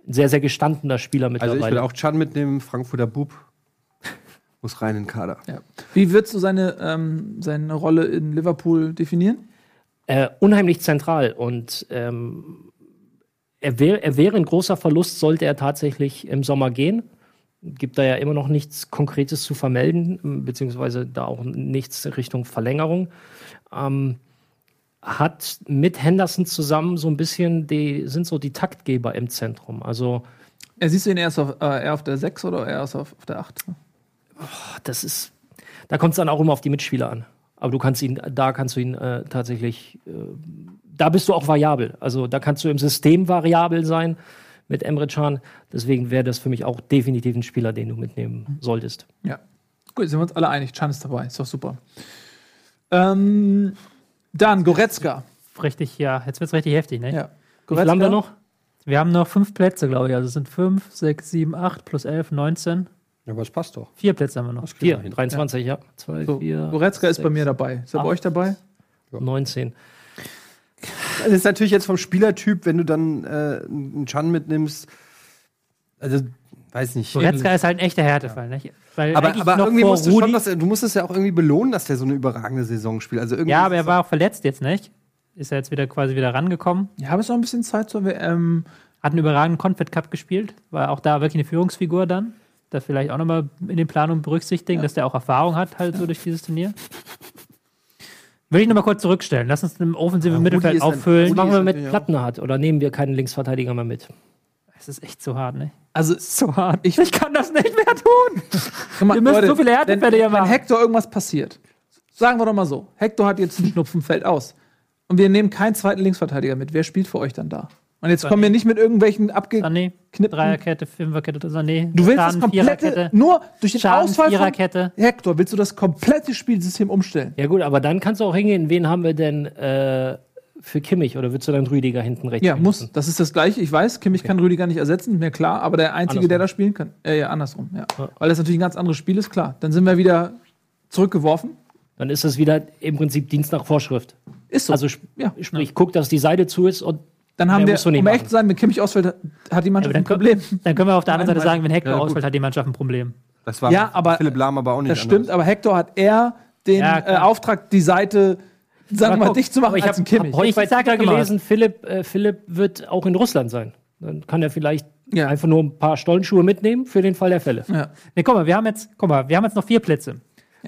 ein sehr, sehr gestandener Spieler Also mittlerweile. ich will auch Chan mitnehmen, Frankfurter Bub. Muss rein in den Kader. Ja. Wie würdest du seine, ähm, seine Rolle in Liverpool definieren? äh, unheimlich zentral und ähm, er, wär, er wäre ein großer Verlust, sollte er tatsächlich im Sommer gehen. Gibt da ja immer noch nichts Konkretes zu vermelden, beziehungsweise da auch nichts Richtung Verlängerung. Ähm, hat mit Henderson zusammen so ein bisschen die, sind so die Taktgeber im Zentrum. Also Er siehst du ihn erst auf, äh, eher auf der 6 oder eher auf, auf der 8? Das ist, da kommt es dann auch immer auf die Mitspieler an. Aber du kannst ihn, da kannst du ihn äh, tatsächlich, äh, da bist du auch variabel. Also da kannst du im System variabel sein mit Emre Can. Deswegen wäre das für mich auch definitiv ein Spieler, den du mitnehmen solltest. Ja. Gut, sind wir uns alle einig. Chan ist dabei. Ist doch super. Ähm, dann Goretzka. Richtig, ja, jetzt wird es richtig heftig, ne? Ja. Wie viel haben wir noch? Wir haben noch fünf Plätze, glaube ich. Also es sind fünf, sechs, sieben, acht plus elf, 19. Ja, aber es passt doch. Vier Plätze haben wir noch. Vier, 23, ja. Zwei, So, vier, Goretzka ist bei sechs, mir dabei. Ist er bei acht. euch dabei? 19. Das ist natürlich jetzt vom Spielertyp, wenn du dann äh, einen Chan mitnimmst. Also, weiß nicht. Goretzka ist halt ein echter Härtefall, nicht? Weil Aber, aber noch irgendwie musst du Rudi- schon, dass du musst es ja auch irgendwie belohnen, dass der so eine überragende Saison spielt. Also irgendwie Ja, aber er war auch verletzt jetzt, nicht? Ist er jetzt wieder quasi wieder rangekommen. Ja, habe es noch ein bisschen Zeit zur WM. Hat einen überragenden Confed Cup gespielt. War auch da wirklich eine Führungsfigur dann. Da vielleicht auch nochmal in den Planungen berücksichtigen, dass der auch Erfahrung hat, halt so durch dieses Turnier. Würde ich nochmal kurz zurückstellen. Lass uns im offensiven Rudi Mittelfeld auffüllen. Rudi Machen wir mit Plattenhardt oder nehmen wir keinen Linksverteidiger mehr mit? Es ist echt so hart, ne? Also, So hart. Ich- Ich, kann das nicht mehr tun. Wir müssen so viele wenn, Härtefälle hier wenn machen. Hector irgendwas passiert, sagen wir doch mal so: Hector hat jetzt einen Schnupfen, fällt aus. Und wir nehmen keinen zweiten Linksverteidiger mit. Wer spielt für euch dann da? Und jetzt kommen wir nicht mit irgendwelchen abge. Sané, Knippen. Dreierkette, Fünferkette, Sané. Du willst das Schaden, komplette, Viererkette. nur durch den Schaden, Ausfall von Viererkette. Hector willst du das komplette Spielsystem umstellen. Ja gut, aber dann kannst du auch hingehen, wen haben wir denn äh, für Kimmich oder würdest du dann Rüdiger hinten rechts Ja, muss. Das ist das Gleiche. Ich weiß, Kimmich kann Rüdiger nicht ersetzen, mir klar, aber der Einzige, Andersrum. der da spielen kann. Äh, ja, andersrum, ja. Weil das natürlich ein ganz anderes Spiel ist, klar. Dann sind wir wieder zurückgeworfen. Dann ist es wieder im Prinzip Dienst nach Vorschrift. Ist so. Also sp ja. sprich, guck, dass die Seite zu ist und Dann haben wir, um echt machen. zu sein, wenn Kimmich ausfällt, hat- hat die Ja, Mannschaft aber ein Problem. können, dann können wir auf der anderen Seite sagen, wenn Hector Ja, ausfällt, hat die Mannschaft ein Problem. Das war Ja, aber- Philipp Lahm aber auch nicht Das stimmt, aber Hector hat eher den Ja, äh. Auftrag, die Seite, sagen wir mal, dicht zu machen ich als habe ein Kimmich. hab heute Ich immer was. gelesen, Philipp, äh, Philipp wird auch in Russland sein. Dann kann er vielleicht Ja. einfach nur ein paar Stollenschuhe mitnehmen für den Fall der Fälle. ja. Ne, guck mal, wir haben jetzt, guck mal, wir haben jetzt noch vier Plätze.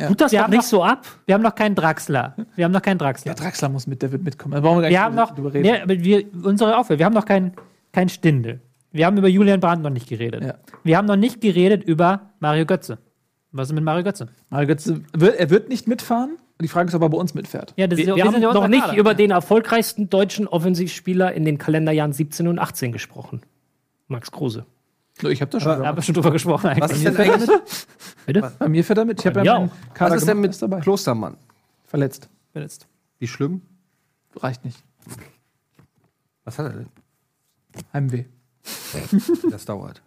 Tut das Wir doch haben nicht noch- so ab. Wir haben noch keinen Draxler. Wir haben noch keinen ja, Draxler. Draxler muss mit, der wird mitkommen. Da brauchen wir gar Wir nicht haben noch, drüber reden. aber wir, unsere Aufgabe, wir haben noch keinen kein Stindel. Wir haben über Julian Brandt noch nicht geredet. Ja. Wir haben noch nicht geredet über Mario Götze. Was ist mit Mario Götze? Mario Götze wird, er wird nicht mitfahren. Die Frage ist, ob er bei uns mitfährt. Ja, das Wir, ist- wir haben sind ja noch nicht Kader. über den erfolgreichsten deutschen Offensivspieler in den Kalenderjahren 17 und 18 gesprochen. Max Kruse. Ich habe da schon. Da haben wir schon drüber gesprochen eigentlich. Was ist denn eigentlich Bitte? Bei mir fährt er mit. Ich habe ja. Kader was ist denn mit dabei. Klostermann? Verletzt. Verletzt. Wie schlimm? Reicht nicht. Was hat er denn? Heimweh. [laughs] Das dauert.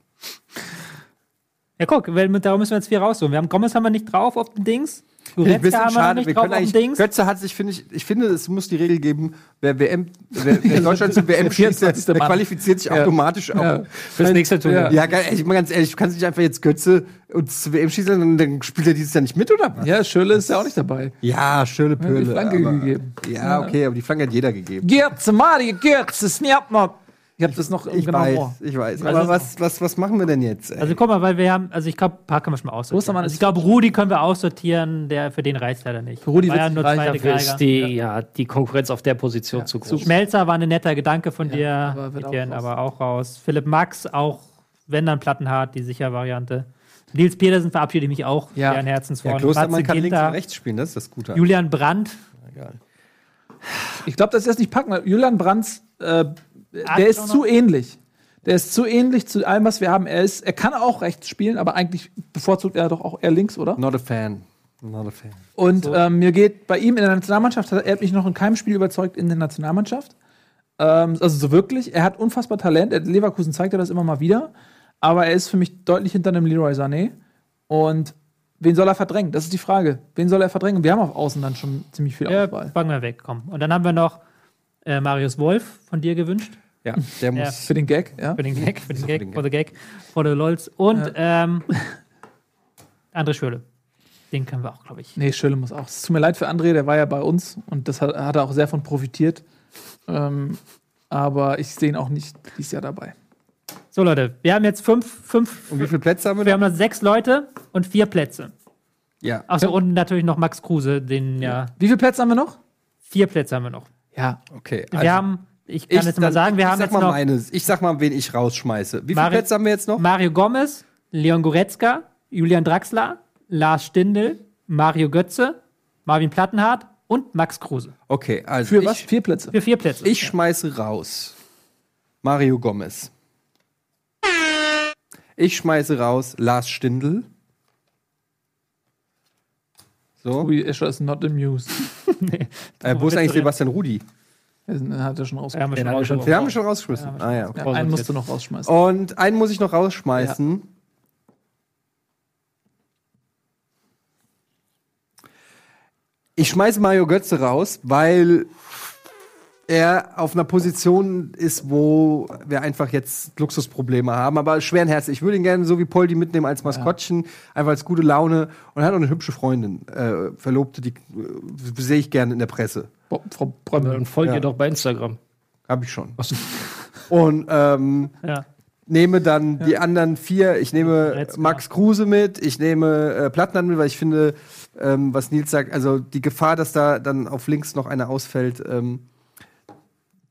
Ja, guck, darum müssen wir jetzt vier raussuchen. Wir haben Gomez haben wir nicht drauf auf dem Dings. Ich ein bisschen Goretzka haben wir noch schade. nicht Wir drauf können eigentlich, Dings. Götze hat sich, finde ich, ich finde, es muss die Regel geben, wer WM, wer, wer [laughs] Deutschland zur WM schießt, der, 24. der qualifiziert sich Ja. automatisch auch. Ja. Fürs nächste Turnier. Ja, ich mal ganz ehrlich, du kannst nicht einfach jetzt Götze uns zur WM schießen und dann spielt er dieses Jahr nicht mit, oder was? Ja, Schöle ist ja auch nicht dabei. Ja, schöne Ja, Pöhle. die Flanke aber, gegeben. Ja, okay, aber die Flanke hat jeder gegeben. Gerze, Mario, Gerze, Snapmap. Ich hab das noch im Ich genauen weiß, Ohr. ich weiß. Also Aber was, was, was machen wir denn jetzt? ey? Also guck mal, weil wir haben, also ich glaube, ein paar können wir schon mal aussortieren. Also ich glaube, Rudi können wir aussortieren, der für den reicht leider nicht. Für Rudi ja wird's nur zweite Dafür ist Geiger. die, ja, die Konkurrenz auf der Position zu groß. Schmelzer war ein netter Gedanke von aber dir, wird auch Etienne, raus. aber auch raus. Philipp Max, auch wenn dann Plattenhart, die sicher Variante. Nils Petersen verabschiede ich mich auch, Ja. ja. ein Herzensfreund. ja, Klostermann kann links Ginter, und rechts spielen, das ist das Gute. Julian Brandt, Egal. Ich glaube, dass er es nicht packen wird. Julian Brands, äh, der ist zu ähnlich. Der ist zu ähnlich zu allem, was wir haben. Er, ist, er kann auch rechts spielen, aber eigentlich bevorzugt er doch auch eher links, oder? Not a fan. Not a fan. Und ähm, mir geht bei ihm in der Nationalmannschaft, hat er hat mich noch in keinem Spiel überzeugt in der Nationalmannschaft. Ähm, also so wirklich. Er hat unfassbar Talent. Er, Leverkusen zeigt er das immer mal wieder. Aber er ist für mich deutlich hinter einem Leroy Sané. Und wen soll er verdrängen? Das ist die Frage. Wen soll er verdrängen? Wir haben auf Außen dann schon ziemlich viel ja, Auswahl. packen wir weg, komm. Und dann haben wir noch äh, Marius Wolf von dir gewünscht. Ja, [laughs] der muss. Für den Gag, ja. Für den Gag, für den für Gag, den for the Gag, for the LOLs. Und ähm, André Schöle. Den können wir auch, glaube ich. Nee, Schöle muss auch. Es tut mir leid für André, der war ja bei uns und das hat, hat er auch sehr von profitiert. Ähm, aber ich sehe ihn auch nicht dieses Jahr dabei. So, Leute, wir haben jetzt fünf, fünf, Und wie viele Plätze haben wir wir noch? haben noch sechs Leute und vier Plätze. Ja. Achso, und natürlich noch Max Kruse, den ja, Wie viele Plätze haben wir noch? vier Plätze haben wir noch. Ja. Okay. wir haben, ich kann jetzt mal dann- sagen, wir ich haben jetzt mal noch meine, ich sag mal, wen ich rausschmeiße. Wie viele Mari- Plätze haben wir jetzt noch? Mario Gomez, Leon Goretzka, Julian Draxler, Lars Stindl, Mario Götze, Marvin Plattenhardt und Max Kruse. Okay, also Für ich, was? Vier Plätze. Für vier Plätze. ich schmeiße raus Mario Gomez. Ich schmeiße raus Lars Stindl. So. Ui, Escher ist not amused. [laughs] Äh, wo ist eigentlich Sebastian Rudi? Er hat er schon Ja, rausgeschmissen. wir Den schon haben wir schon. Den haben wir schon rausgeschmissen. Ah ja. Okay. Ja, einen musst du noch rausschmeißen. Und einen muss ich noch rausschmeißen. Ich schmeiße Mario Götze raus, weil er auf einer Position ist, wo wir einfach jetzt Luxusprobleme haben. Aber schweren Herzens. Ich würde ihn gerne so wie Poldi mitnehmen als Maskottchen, einfach als gute Laune. Und er hat auch eine hübsche Freundin, äh, Verlobte, die äh, sehe ich gerne in der Presse. Bo- Frau Brömmel. Dann folgt Ja. ihr doch bei Instagram. Habe ich schon. Und ähm, Ja. nehme dann die anderen vier. Ich nehme Goretzka. Max Kruse mit, ich nehme äh, Plattner mit, weil ich finde, ähm, was Nils sagt, also die Gefahr, dass da dann auf links noch einer ausfällt, ähm,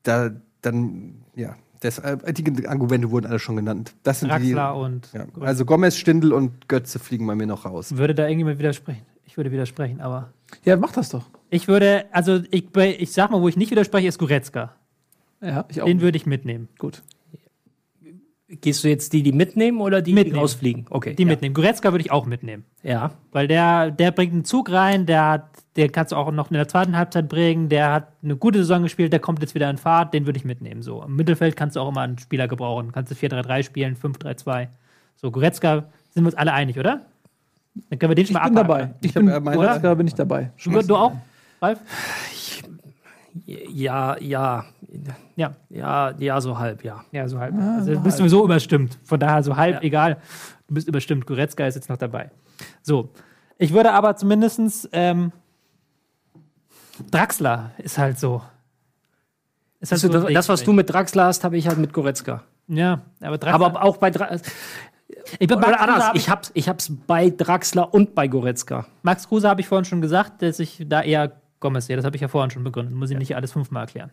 da dann, ja, das, äh, die Argumente wurden alle schon genannt. Das sind die. Draxler und Ja. Also Gomez, Stindl und Götze fliegen bei mir noch raus. würde da irgendjemand widersprechen. Ich würde widersprechen, aber Ja, mach das doch. ich würde, also ich, ich sag mal, wo ich nicht widerspreche, ist Goretzka. Ja, ich auch. Den würde ich mitnehmen. Gut. Gehst du jetzt die, die mitnehmen oder die, die Mitnehmen. rausfliegen? Okay. Die ja. mitnehmen. Goretzka würde ich auch mitnehmen. Ja. Weil der, der bringt einen Zug rein, der hat, der kannst du auch noch in der zweiten Halbzeit bringen, der hat eine gute Saison gespielt, der kommt jetzt wieder in Fahrt, den würde ich mitnehmen. So. Im Mittelfeld kannst du auch immer einen Spieler gebrauchen. Kannst du 4-3-3 spielen, 5-3-2. So, Goretzka sind wir uns alle einig, oder? Dann können wir den schon Ich mal bin abhaken. dabei. Ich hab, bin, äh, meine- Goretzka bin ich dabei. Du, du auch, Ralf? Ja, ja. Ja. Ja, ja, so halb, ja. Ja, so halb. also, du bist sowieso überstimmt. Von daher so halb, egal. Du bist überstimmt. Goretzka ist jetzt noch dabei. So. Ich würde aber zumindestens ähm, Draxler ist halt so. Ist halt so das, das, was du mit Draxler hast, habe ich halt mit Goretzka. Ja, aber Draxler. Aber auch bei Draxler. ich bin Oder anders, hab ich hab's, ich hab's bei Draxler und bei Goretzka. Max Kruse habe ich vorhin schon gesagt, dass ich da eher Gomez sehe. Das habe ich ja vorhin schon begründet. Muss ich nicht alles fünfmal erklären.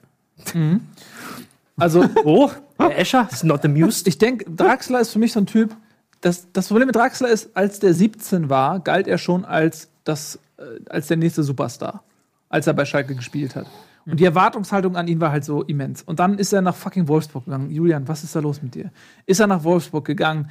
Also, [laughs] Oh, der Escher ist not amused. ich denke, Draxler ist für mich so ein Typ. Das, das Problem mit Draxler ist, als der 17 war, galt er schon als, das, äh, als der nächste Superstar, als er bei Schalke gespielt hat. Und die Erwartungshaltung an ihn war halt so immens. Und dann ist er nach fucking Wolfsburg gegangen. Julian, was ist da los mit dir? Ist er nach Wolfsburg gegangen?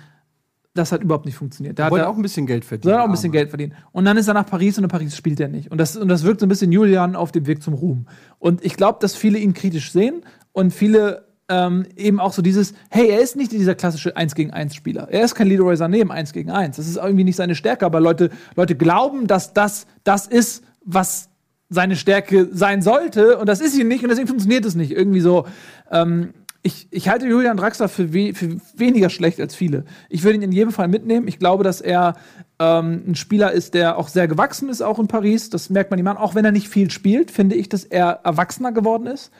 Das hat überhaupt nicht funktioniert. Da Wollte auch ein bisschen Geld verdienen. soll er auch ein bisschen Geld verdienen. Und dann ist er nach Paris und in Paris spielt er nicht. Und das, und das wirkt so ein bisschen Julian auf dem Weg zum Ruhm. Und ich glaube, dass viele ihn kritisch sehen und viele ähm, eben auch so dieses, hey, er ist nicht dieser klassische 1 gegen 1 Spieler. Er ist kein Leroy Sané im 1 gegen 1. Das ist irgendwie nicht seine Stärke, aber Leute, Leute glauben, dass das das ist, was seine Stärke sein sollte. Und das ist sie nicht und deswegen funktioniert es nicht. Irgendwie so, ähm, ich, ich halte Julian Draxler für, we für weniger schlecht als viele. Ich würde ihn in jedem Fall mitnehmen. Ich glaube, dass er ähm, ein Spieler ist, der auch sehr gewachsen ist, auch in Paris. Das merkt man ihm an. Auch wenn er nicht viel spielt, finde ich, dass er erwachsener geworden ist.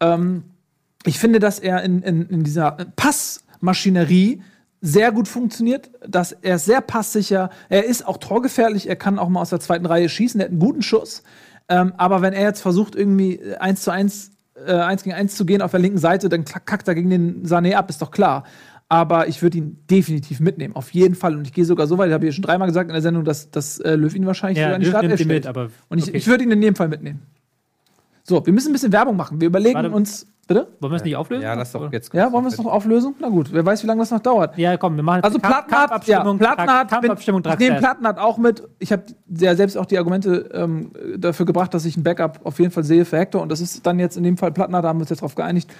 Ähm, ich finde, dass er in, in, in dieser Passmaschinerie sehr gut funktioniert, dass er sehr passsicher, er ist auch torgefährlich, er kann auch mal aus der zweiten Reihe schießen, er hat einen guten Schuss. Ähm, aber wenn er jetzt versucht, irgendwie 1 zu 1, äh, 1 gegen 1 zu gehen auf der linken Seite, dann kackt er gegen den Sané ab, ist doch klar. Aber ich würde ihn definitiv mitnehmen, auf jeden Fall. Und ich gehe sogar so weit, ich habe ja schon dreimal gesagt in der Sendung, dass, dass äh, Löw ihn wahrscheinlich Ja, sogar in die Startelf ihn mit, stellt. aber Und ich, okay. ich würde ihn in jedem Fall mitnehmen. So, wir müssen ein bisschen Werbung machen. Wir überlegen Warte. uns. Bitte? Wollen wir es nicht auflösen? Ja, lass doch jetzt. Ja, wollen wir es noch auflösen? Na gut, wer weiß, wie lange das noch dauert. Ja, komm, wir machen jetzt Also Plattenhardt, ja, Kampfabstimmung, bin, ich nehme Draxler. Plattenhardt auch mit. Ich habe ja selbst auch die Argumente ähm, dafür gebracht, dass ich ein Backup auf jeden Fall sehe für Hector. Und das ist dann jetzt in dem Fall Plattenhardt, da haben wir uns jetzt drauf geeinigt.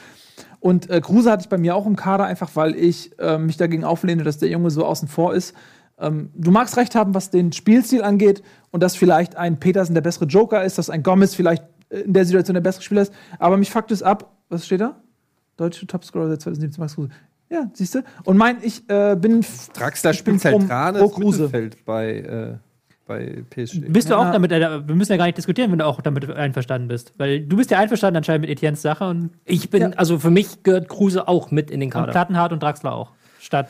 Und äh, Kruse hatte ich bei mir auch im Kader, einfach weil ich äh, mich dagegen auflehne, dass der Junge so außen vor ist. Ähm, du magst recht haben, was den Spielstil angeht und dass vielleicht ein Petersen der bessere Joker ist, dass ein Gomez vielleicht äh, in der Situation der bessere Spieler ist. Aber mich fuckt es ab. Was steht da? Deutsche Topscorer seit 2017 Max Kruse. Ja, siehst du? Und mein, ich äh, bin. Draxler spielt pro- zentrales pro Kruse. Mittelfeld bei, äh, bei PSG. Bist du Ja. auch damit, äh, wir müssen ja gar nicht diskutieren, wenn du auch damit einverstanden bist. Weil du bist ja einverstanden anscheinend mit Etiennes Sache und, Ich bin, also für mich gehört Kruse auch mit in den und Kader. Plattenhardt und Draxler auch. Statt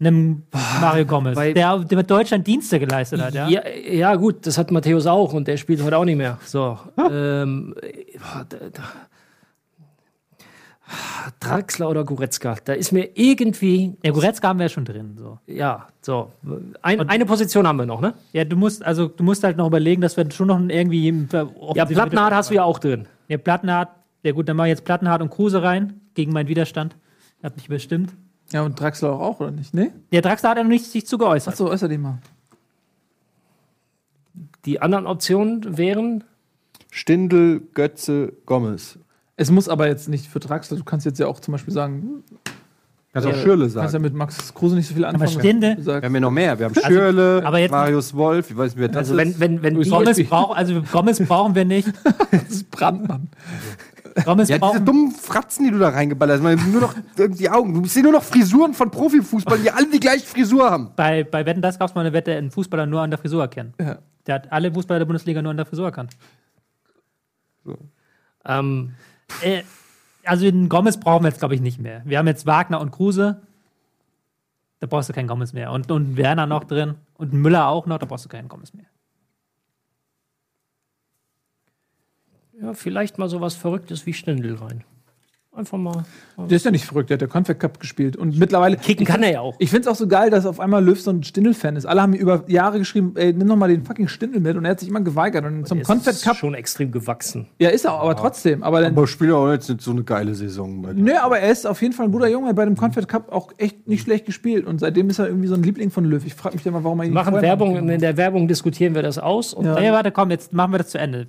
einem Mario Gomez, weil- der, der mit Deutschland Dienste geleistet hat, ja? Ja, ja, gut, das hat Matthäus auch und der spielt heute auch nicht mehr. So. Ähm, äh, boah, da, da. Draxler oder Goretzka, da ist mir irgendwie, Ja, Goretzka haben wir ja schon drin. So. ja, so. Ein, eine Position haben wir noch, ne? Ja, du musst, also du musst halt noch überlegen, dass wir schon noch irgendwie. Ja, Plattenhardt hast du ja auch drin. Ja, Plattenhardt, ja gut, dann mache ich jetzt Plattenhardt und Kruse rein, gegen meinen Widerstand. Ich habe mich bestimmt. Ja, und Draxler auch, auch, oder nicht? Nee? Der Draxler hat ja noch nicht sich zu geäußert. Achso, äußer den mal. Die anderen Optionen wären, Stindl, Götze, Gomez. Es muss aber jetzt nicht für Draxler. Du kannst jetzt ja auch zum Beispiel sagen, Kannst auch Ja, Schürle du kannst ja sagen. mit Max Kruse nicht so viel anfangen. Stinde- Du sagst, Wir haben ja noch mehr. Wir haben Schürle, aber jetzt- Marius Wolf, ich weiß nicht, wer das also wenn, ist. wenn, wenn Suarez. Gomez, brauch, also Gomez brauchen wir nicht. [laughs] das ist Brandmann. Gomez Ja, diese dummen Fratzen, die du da reingeballert hast. Man, nur noch [laughs] die Augen. Du siehst nur noch Frisuren von Profifußballern, die alle die gleiche Frisur haben. bei, bei Wetten, das gab es mal eine Wette, einen Fußballer nur an der Frisur erkennen. Ja. Der hat alle Fußballer der Bundesliga nur an der Frisur erkannt. ähm, Äh, also den Gomez brauchen wir jetzt, glaube ich, nicht mehr. Wir haben jetzt Wagner und Kruse. Da brauchst du keinen Gomez mehr. Und, und Werner noch drin. Und Müller auch noch. Da brauchst du keinen Gomez mehr. ja, vielleicht mal sowas Verrücktes wie Stindl rein. Einfach mal. Der ist ja nicht verrückt, der hat ja Confed Cup gespielt. Und mittlerweile. Kicken kann er ja auch. Ich finde es auch so geil, dass auf einmal Löw so ein Stindl-Fan ist. Alle haben mir über Jahre geschrieben, ey, nimm doch mal den fucking Stindl mit. Und er hat sich immer geweigert. Und zum Es Confed ist Cup. schon extrem gewachsen. Ja, ist er auch, aber trotzdem. Aber dann. Aber spielt auch jetzt nicht so eine geile Saison. Bei Nö, aber er ist auf jeden Fall ein guter Junge. Er hat Bei dem Confed Cup auch echt nicht schlecht gespielt. Und seitdem ist er irgendwie so ein Liebling von Löw. Ich frage mich ja mal, warum er ihn Wir machen Werbung, in der Werbung diskutieren wir das aus. Und Ja. Ja. warte, komm, jetzt machen wir das zu Ende.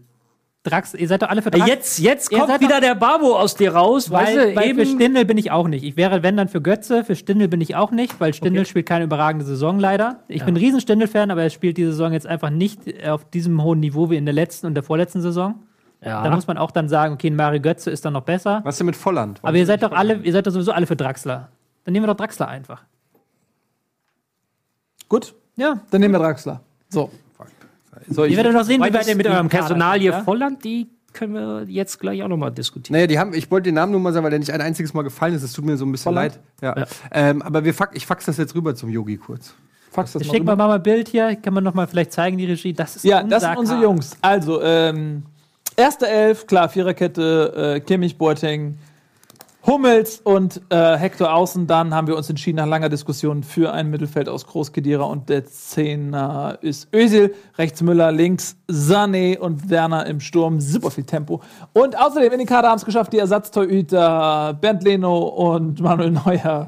Drax, ihr seid doch alle für Drax. Jetzt, jetzt Ihr kommt wieder der Babo aus dir raus, weißt weil, du, weil für eben. Stindl bin ich auch nicht. Ich wäre, wenn dann für Götze, für Stindl bin ich auch nicht, weil Stindl spielt keine überragende Saison leider. Ich bin ein riesen Stindl-Fan, aber er spielt diese Saison jetzt einfach nicht auf diesem hohen Niveau wie in der letzten und der vorletzten Saison. Da Ja. muss man auch dann sagen, okay, Mario Götze ist dann noch besser. Was denn mit Volland? Aber ihr seid doch alle, ihr seid doch sowieso alle für Draxler. Dann nehmen wir doch Draxler einfach. Gut, Ja. dann nehmen wir Draxler. So. So Ihr werdet noch sehen, wie weit ihr mit eurem Personalie ja? Volland, die können wir jetzt gleich auch nochmal diskutieren. Naja, die haben, ich wollte den Namen nur mal sagen, weil der nicht ein einziges Mal gefallen ist. Es tut mir so ein bisschen Volland? leid. Ja. Ja. Ähm, aber wir fax, ich fax das jetzt rüber zum Yogi kurz. Fax das Ich mal schicke mal mal ein Bild hier, kann man noch mal vielleicht zeigen, die Regie. Das ist Ja, unser das sind unsere. Jungs. Also, ähm, erste Elf, klar, Viererkette, äh, Kimmich, Boateng, Hummels und äh, Hector außen. Dann haben wir uns entschieden nach langer Diskussion für ein Mittelfeld aus Groß, Kedira und der Zehner ist Özil. Rechts Müller, links Sané und Werner im Sturm. Super viel Tempo. Und außerdem in den Kader haben es geschafft die Ersatztorhüter Bernd Leno und [laughs] Manuel Neuer.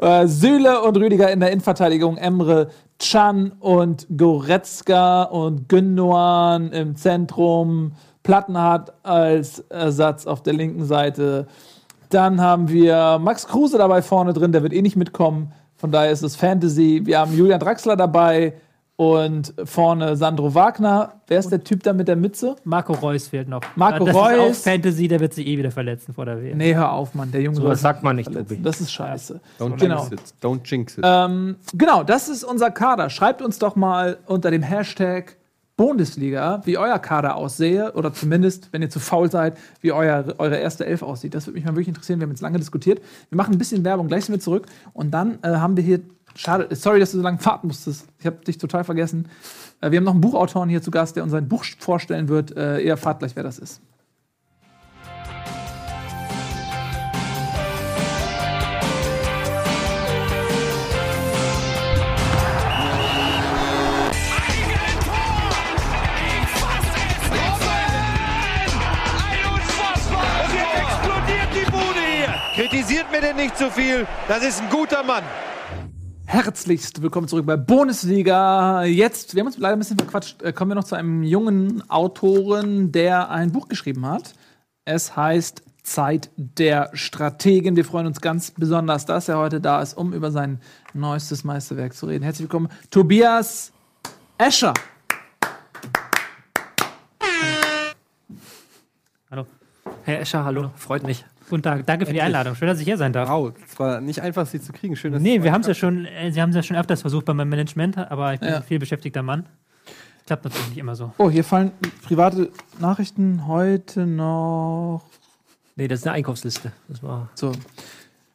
Äh, Süle und Rüdiger in der Innenverteidigung, Emre Can und Goretzka und Gündogan im Zentrum, Plattenhardt als Ersatz auf der linken Seite. Dann haben wir Max Kruse dabei vorne drin, der wird eh nicht mitkommen. Von daher ist es Fantasy. Wir haben Julian Draxler dabei und vorne Sandro Wagner. Wer ist der Typ da mit der Mütze? Marco Reus fehlt noch. Marco das Reus. Ist auch Fantasy, der wird sich eh wieder verletzen vor der WM. Nee, hör auf, Mann. Der Junge So sich sagt man nicht, verletzen. Tobi. Das ist scheiße. Don't Genau. jinx it. Don't jinx it. Ähm, genau, das ist unser Kader. Schreibt uns doch mal unter dem Hashtag Bundesliga, wie euer Kader aussehe oder zumindest, wenn ihr zu faul seid, wie euer, eure erste Elf aussieht. Das würde mich mal wirklich interessieren. Wir haben jetzt lange diskutiert. Wir machen ein bisschen Werbung, gleich sind wir zurück. Und dann äh, haben wir hier, schade, sorry, dass du so lange warten musstest. Ich habe dich total vergessen. Äh, wir haben noch einen Buchautoren hier zu Gast, der uns sein Buch vorstellen wird. Äh, ihr erfahrt gleich, wer das ist. Kritisiert mir denn nicht zu viel. Das ist ein guter Mann. Herzlichst willkommen zurück bei Bundesliga. Jetzt, wir haben uns leider ein bisschen verquatscht, äh, kommen wir noch zu einem jungen Autoren, der ein Buch geschrieben hat. Es heißt Zeit der Strategen. Wir freuen uns ganz besonders, dass er heute da ist, um über sein neuestes Meisterwerk zu reden. Herzlich willkommen, Tobias Escher. Hallo. Herr Escher, hallo, freut mich. Guten Tag, danke für die Einladung. Schön, dass ich hier sein darf. Wow, es war nicht einfach, sie zu kriegen. Schön, dass Nee, wir haben es ja schon, äh, Sie haben es ja schon öfters versucht bei meinem Management, aber ich bin Ja. ein viel beschäftigter Mann. Klappt natürlich nicht immer so. Oh, hier fallen private Nachrichten heute noch. Nee, das ist eine Einkaufsliste. Das war. So,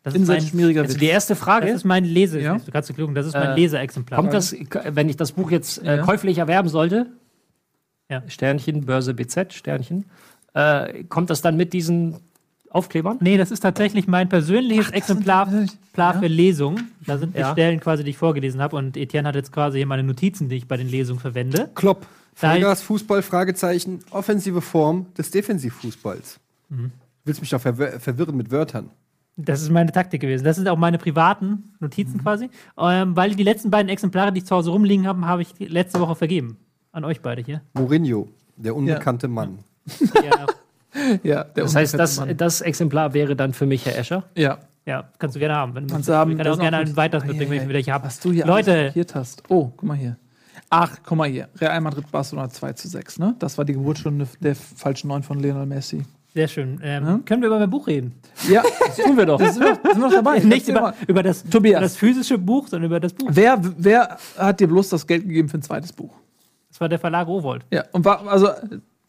Das in ist, sein mein, schmieriger Also Witz. die erste Frage das ist mein Lese. Ja. Du kannst du klugen, das ist mein Äh, Leseexemplar. Kommt das, wenn ich das Buch jetzt äh, Ja. käuflich erwerben sollte, Ja. Sternchen, Börse BZ, Sternchen, äh, kommt das dann mit diesen Aufklebern? Nee, das ist tatsächlich mein persönliches Exemplar tatsächlich- Exemplar für Lesung. Da sind die Ja. Stellen quasi, die ich vorgelesen habe. Und Etienne hat jetzt quasi hier meine Notizen, die ich bei den Lesungen verwende. Klopp. Da- Vollgas, Fußball, Fragezeichen, offensive Form des Defensivfußballs. Mhm. Du willst mich doch verwir verwirren mit Wörtern. Das ist meine Taktik gewesen. Das sind auch meine privaten Notizen Mhm. quasi. Ähm, weil die letzten beiden Exemplare, die ich zu Hause rumliegen habe, habe ich letzte Woche vergeben. An euch beide hier. Mourinho, der unbekannte Mann. Ja, [laughs] ja, Das heißt, das, das Exemplar wäre dann für mich Herr Escher. ja. ja, kannst du gerne haben. Wenn Kannst du haben. Ich kann auch gerne ein weiteres mitbringen, wenn ich wieder welche habe. Was du hier Leute, hast. Oh, guck mal hier. Ach, guck mal hier. Real Madrid Barcelona 2 zu 6, ne? Das war die Geburtsstunde der falschen Neun von Lionel Messi. sehr schön. Ähm, Ja? Können wir über mein Buch reden? Ja, [laughs] das tun wir doch. Das sind wir, sind wir doch dabei. [laughs] Nicht über, über, das, Tobias. über das physische Buch, sondern über das Buch. Wer, wer hat dir bloß das Geld gegeben für ein zweites Buch? Das war der Verlag Rowold. Ja, und war, also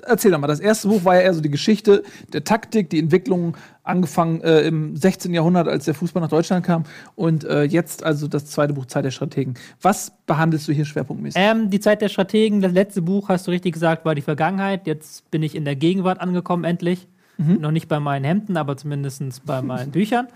erzähl doch mal. Das erste Buch war ja eher so die Geschichte der Taktik, die Entwicklung, angefangen äh, im 16. Jahrhundert, als der Fußball nach Deutschland kam. Und äh, jetzt also das zweite Buch Zeit der Strategen. Was behandelst du hier schwerpunktmäßig? Ähm, die Zeit der Strategen, das letzte Buch, hast du richtig gesagt, war die Vergangenheit. Jetzt bin ich in der Gegenwart angekommen, endlich. Noch nicht bei meinen Hemden, aber zumindest bei meinen [laughs] Büchern.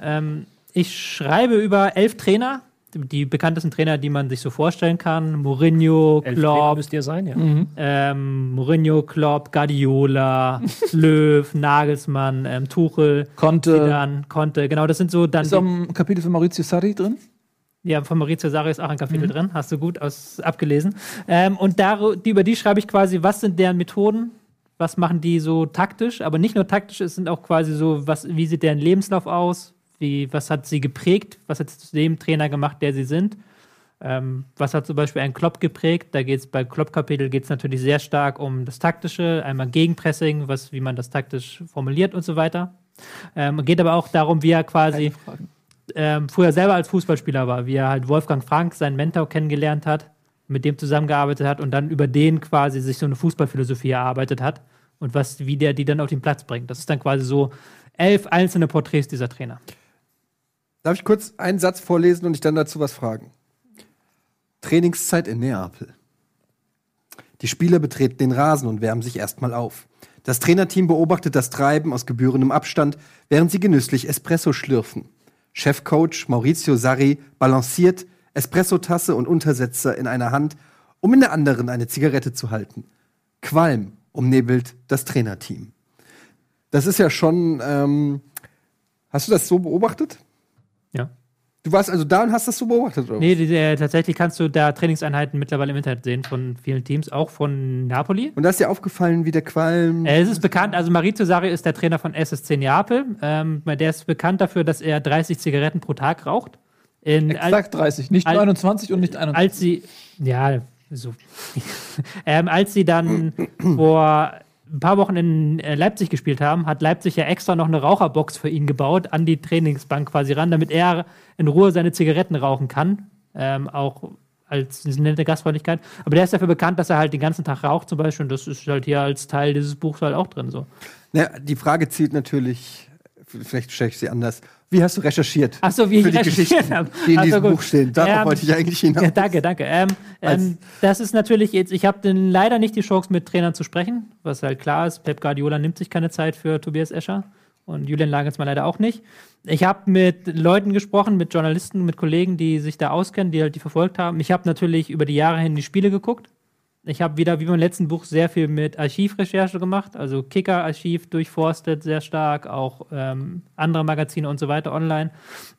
Ähm, ich schreibe über elf Trainer, die bekanntesten Trainer, die man sich so vorstellen kann. Mourinho, Klopp, müsst ihr sein, ja. ähm, Mourinho, Klopp, Guardiola, [laughs] Löw, Nagelsmann, ähm, Tuchel, Konnte. dann Conte. Genau, das sind so dann Ist auch ein Kapitel für Maurizio Sarri drin? Ja, von Maurizio Sarri ist auch ein Kapitel drin, hast du gut aus, abgelesen. Ähm, und dar, die, über die schreibe ich quasi, was sind deren Methoden, was machen die so taktisch, aber nicht nur taktisch, es sind auch quasi so, was, wie sieht deren Lebenslauf aus, wie, was hat sie geprägt, was hat sie zu dem Trainer gemacht, der sie sind. Ähm, was hat zum Beispiel ein Klopp geprägt? Da geht es bei Klopp-Kapitel geht es natürlich sehr stark um das Taktische, einmal Gegenpressing, was, wie man das taktisch formuliert und so weiter. Ähm, geht aber auch darum, wie er quasi ähm, früher selber als Fußballspieler war, wie er halt Wolfgang Frank, seinen Mentor, kennengelernt hat, mit dem zusammengearbeitet hat und dann über den quasi sich so eine Fußballphilosophie erarbeitet hat und was, wie der die dann auf den Platz bringt. Das ist dann quasi so elf einzelne Porträts dieser Trainer. Darf ich kurz einen Satz vorlesen und ich dann dazu was fragen? Trainingszeit in Neapel. Die Spieler betreten den Rasen und wärmen sich erstmal auf. Das Trainerteam beobachtet das Treiben aus gebührendem Abstand, während sie genüsslich Espresso schlürfen. Chefcoach Maurizio Sarri balanciert Espressotasse und Untersetzer in einer Hand, um in der anderen eine Zigarette zu halten. Qualm umnebelt das Trainerteam. Das ist ja schon. Ähm, hast du das so beobachtet? Du warst also da und hast das so beobachtet, oder? Nee, die, äh, tatsächlich kannst du da Trainingseinheiten mittlerweile im Internet sehen von vielen Teams, auch von Napoli. Und da ist dir aufgefallen, wie der Qualm. Äh, es ist bekannt, also Maurizio Sarri ist der Trainer von SSC Neapel. Ähm, der ist bekannt dafür, dass er 30 Zigaretten pro Tag raucht. In, Exakt 30, nicht Al- 29 und nicht 21. als sie, ja, so, [laughs] ähm, als sie dann vor ein paar Wochen in äh, Leipzig gespielt haben, hat Leipzig ja extra noch eine Raucherbox für ihn gebaut, an die Trainingsbank quasi ran, damit er in Ruhe seine Zigaretten rauchen kann. Ähm, auch als eine nette Gastfreundlichkeit. Aber der ist dafür bekannt, dass er halt den ganzen Tag raucht zum Beispiel. Und das ist halt hier als Teil dieses Buchs halt auch drin. So. Na, die Frage zielt natürlich, vielleicht stelle ich sie anders. Wie hast du recherchiert? Ach so, wie für ich die recherchiert Geschichten, habe. die in Ach so, diesem gut. Buch stehen. Darauf Ähm, wollte ich eigentlich hinaus. Ja, danke, danke. Ähm, ähm, das ist natürlich jetzt, ich habe leider nicht die Chance, mit Trainern zu sprechen, was halt klar ist. Pep Guardiola nimmt sich keine Zeit für Tobias Escher und Julian Nagelsmann leider auch nicht. Ich habe mit Leuten gesprochen, mit Journalisten, mit Kollegen, die sich da auskennen, die halt die verfolgt haben. Ich habe natürlich über die Jahre hin die Spiele geguckt. Ich habe wieder, wie beim letzten Buch, sehr viel mit Archivrecherche gemacht, also Kicker-Archiv durchforstet, sehr stark, auch ähm, andere Magazine und so weiter online.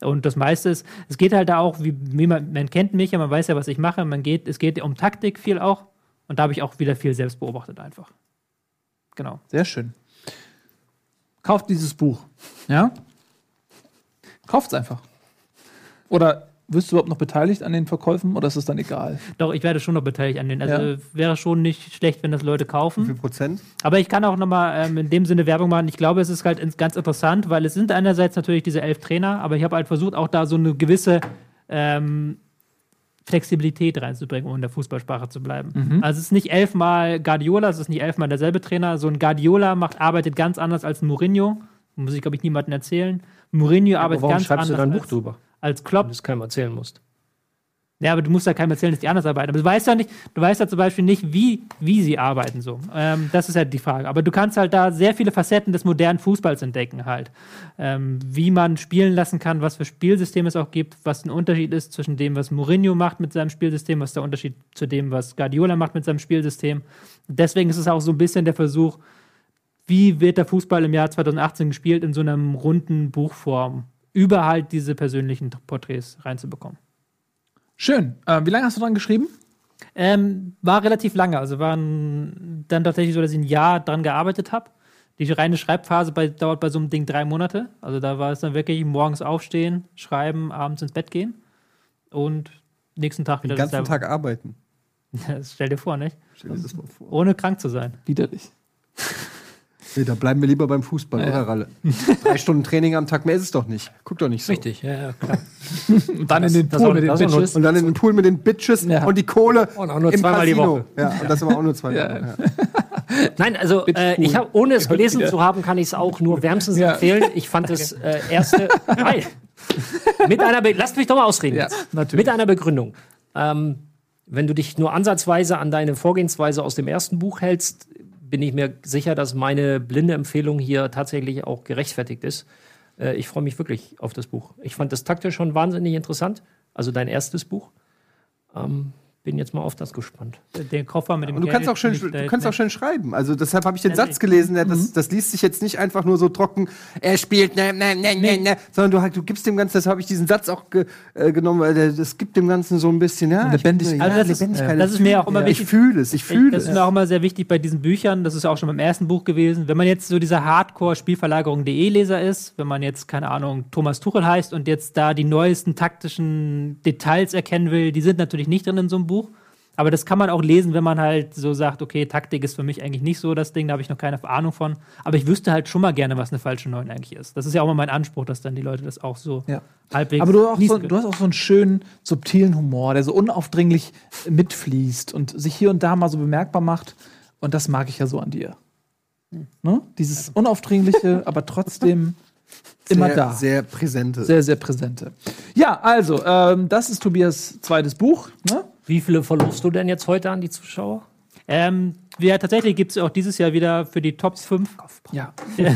Und das meiste ist, es geht halt da auch, wie, wie man, man kennt mich ja, man weiß ja, was ich mache, man geht, es geht um Taktik viel auch. Und da habe ich auch wieder viel selbst beobachtet einfach. Genau. Sehr schön. Kauft dieses Buch. Ja? Kauft es einfach. Oder wirst du überhaupt noch beteiligt an den Verkäufen oder ist es dann egal? Doch, ich werde schon noch beteiligt an den. Also Ja. wäre schon nicht schlecht, wenn das Leute Wie kaufen. viel Prozent? Aber ich kann auch nochmal ähm, in dem Sinne Werbung machen. Ich glaube, es ist halt ganz interessant, weil es sind einerseits natürlich diese elf Trainer, aber ich habe halt versucht, auch da so eine gewisse ähm, Flexibilität reinzubringen, um in der Fußballsprache zu bleiben. Also es ist nicht elfmal Guardiola, es ist nicht elfmal derselbe Trainer. So ein Guardiola macht, arbeitet ganz anders als ein Mourinho. Muss ich, glaube ich, niemandem erzählen. Mourinho arbeitet warum ganz schreibst du anders da ein Buch als, drüber, als wenn Klopp. du es keinem erzählen musst? Ja, aber du musst ja keinem erzählen, dass die anders arbeiten. Aber du weißt ja nicht, du weißt ja zum Beispiel nicht, wie, wie sie arbeiten so. Ähm, das ist halt die Frage. Aber du kannst halt da sehr viele Facetten des modernen Fußballs entdecken halt. Ähm, wie man spielen lassen kann, was für Spielsysteme es auch gibt, was ein Unterschied ist zwischen dem, was Mourinho macht mit seinem Spielsystem, was der Unterschied zu dem, was Guardiola macht mit seinem Spielsystem. Deswegen ist es auch so ein bisschen der Versuch, wie wird der Fußball im Jahr 2018 gespielt, in so einem runden Buchform, über halt diese persönlichen Porträts reinzubekommen. Schön. Äh, wie lange hast du dran geschrieben? Ähm, war relativ lange. Also war dann tatsächlich so, dass ich ein Jahr dran gearbeitet habe. Die reine Schreibphase bei, dauert bei so einem Ding drei Monate. Also da war es dann wirklich morgens aufstehen, schreiben, abends ins Bett gehen und nächsten Tag wieder Den ganzen. Tag arbeiten. [laughs] Das stell dir vor, nicht? Stell dir das mal vor. Ohne krank zu sein. Widerlich. [laughs] Nee, da bleiben wir lieber beim Fußball, Ja. oder Ralle? Drei Stunden Training am Tag, mehr ist es doch nicht. Guck doch nicht so. Richtig, ja, ja, klar. [laughs] Und dann in den das Pool mit den das Bitches. Und dann in den Pool mit den Bitches Ja. und die Kohle Und auch nur im zweimal die Casino. Woche. Ja, und das aber auch nur zweimal. Ja. die. [laughs] Nein, also äh, ich habe, ohne es gelesen zu haben, kann ich es auch nur wärmstens Ja. empfehlen. Ich fand das äh, erste. [laughs] Nein. Mit einer Be Lasst mich doch mal ausreden. Ja, jetzt. natürlich. Mit einer Begründung. Ähm, wenn du dich nur ansatzweise an deine Vorgehensweise aus dem ersten Buch hältst, bin ich mir sicher, dass meine blinde Empfehlung hier tatsächlich auch gerechtfertigt ist. Äh, ich freue mich wirklich auf das Buch. Ich fand das taktisch schon wahnsinnig interessant. Also dein erstes Buch. Ähm, bin jetzt mal auf das gespannt. Den Koffer mit dem Und du Geld kannst auch schön, du kannst auch schön schreiben. Also deshalb habe ich den Ja, Satz ich- gelesen, der, das, das liest sich jetzt nicht einfach nur so trocken, er spielt, ne, ne, ne, ne, ne, sondern du, du gibst dem Ganzen, das habe ich diesen Satz auch ge, äh, genommen, weil der, das gibt dem Ganzen so ein bisschen, ja, Lebendigkeit. Ja, Also das ist- Lebendigkeit. das ist mir auch immer ja, wichtig. Ich fühle es, ich fühle Das es. ist mir auch immer sehr wichtig bei diesen Büchern. Das ist auch schon beim ersten Buch gewesen. Wenn man jetzt so dieser Hardcore-Spielverlagerung.de-Leser ist, wenn man jetzt, keine Ahnung, Thomas Tuchel heißt und jetzt da die neuesten taktischen Details erkennen will, die sind natürlich nicht drin in so einem Buch. Aber das kann man auch lesen, wenn man halt so sagt, okay, Taktik ist für mich eigentlich nicht so das Ding, da habe ich noch keine Ahnung von. Aber ich wüsste halt schon mal gerne, was eine falsche Neun eigentlich ist. Das ist ja auch mal mein Anspruch, dass dann die Leute das auch so Ja. halbwegs Aber du, hast auch so, du hast auch so einen schönen, subtilen Humor, der so unaufdringlich mitfließt und sich hier und da mal so bemerkbar macht. Und das mag ich ja so an dir. Ne? Dieses unaufdringliche, [laughs] aber trotzdem immer sehr, da. Sehr präsente. Sehr, sehr präsente. Ja, also, ähm, das ist Tobias zweites Buch. Ne? Wie viele verlosst du denn jetzt heute an die Zuschauer? Ähm, ja, tatsächlich gibt es auch dieses Jahr wieder für die Top 5, Ja. [laughs]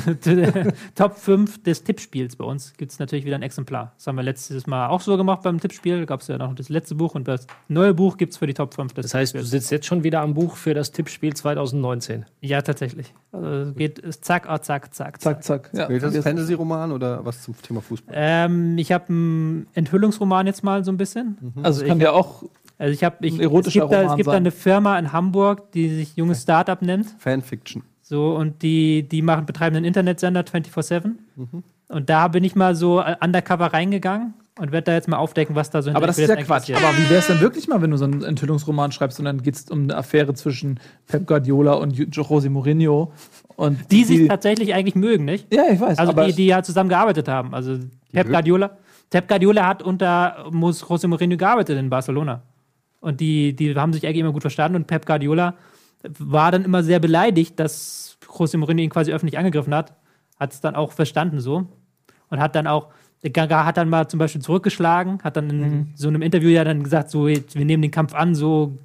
Top 5 des Tippspiels bei uns gibt es natürlich wieder ein Exemplar. Das haben wir letztes Mal auch so gemacht beim Tippspiel. Da gab es ja noch das letzte Buch und das neue Buch gibt es für die Top 5 des Das heißt, du sitzt jetzt schon wieder am Buch für das Tippspiel 2019. Ja, tatsächlich. Also es geht es zack, ah, zack, zack, Zack, zack. Ja. Ist das ein Fantasy-Roman oder was zum Thema Fußball? Ähm, ich habe einen Enthüllungsroman jetzt mal so ein bisschen. Also, es kann ja auch Also ich habe, ich, Ein es gibt, da, es gibt da eine Firma in Hamburg, die sich junges Startup nennt. Fanfiction. So, und die, die machen, betreiben einen Internetsender 24-7. Mhm. Und da bin ich mal so äh, undercover reingegangen und werde da jetzt mal aufdecken, was da so Aber das ist ja Quatsch. eigentlich Aber wie wäre es denn wirklich mal, wenn du so einen Enthüllungsroman schreibst und dann geht es um eine Affäre zwischen Pep Guardiola und José Mourinho? Und passiert. Die sich tatsächlich eigentlich mögen, nicht? Ja, ich weiß. Also aber die, die ja zusammen gearbeitet haben. Also Pep Guardiola. Pep Guardiola hat unter José Mourinho gearbeitet in Barcelona. Und die, die haben sich eigentlich immer gut verstanden. Und Pep Guardiola war dann immer sehr beleidigt, dass José Mourinho ihn quasi öffentlich angegriffen hat. Hat es dann auch verstanden so. Und hat dann auch, Gaga hat dann mal zum Beispiel zurückgeschlagen, hat dann in so einem Interview ja dann gesagt, so, wir nehmen den Kampf an, so,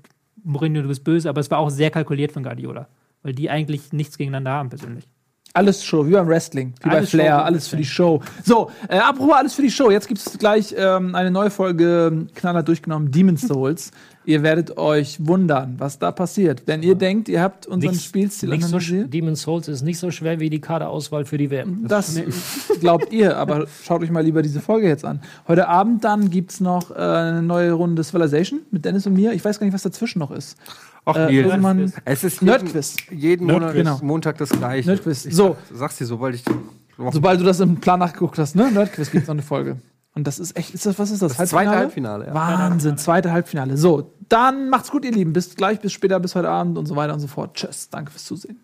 Mourinho, du bist böse. Aber es war auch sehr kalkuliert von Guardiola. Weil die eigentlich nichts gegeneinander haben persönlich. Alles Show, wie beim Wrestling, wie bei Alles Show, Flair, wie alles für die Show. So, äh, apropos alles für die Show. Jetzt gibt es gleich ähm, eine neue Folge ähm, Knaller durchgenommen, Demon's Souls. Ihr werdet euch wundern, was da passiert. Wenn ihr denkt, ihr habt unseren Nichts- Spielstil nicht so, analysiert, Demon's Souls ist nicht so schwer wie die Kaderauswahl für die WM. das [laughs] glaubt ihr, aber schaut euch mal lieber diese Folge jetzt an. Heute Abend dann gibt es noch äh, eine neue Runde Civilization mit Dennis und mir. Ich weiß gar nicht, was dazwischen noch ist. Ach, Äh, Nils. Es ist Nerdquiz. jeden, jeden Monat genau. Montag das gleiche. Nerdquiz. Ich So. sag, sag's dir, sobald ich. Sobald du das im Plan nachgeguckt hast, ne? Nerdquiz gibt es noch eine Folge. Und das ist echt, ist das, was ist das? das zweite Halbfinale, ja. Wahnsinn, zweite Halbfinale. So, dann macht's gut, ihr Lieben. Bis gleich, bis später, bis heute Abend und so weiter und so fort. Tschüss, danke fürs Zusehen.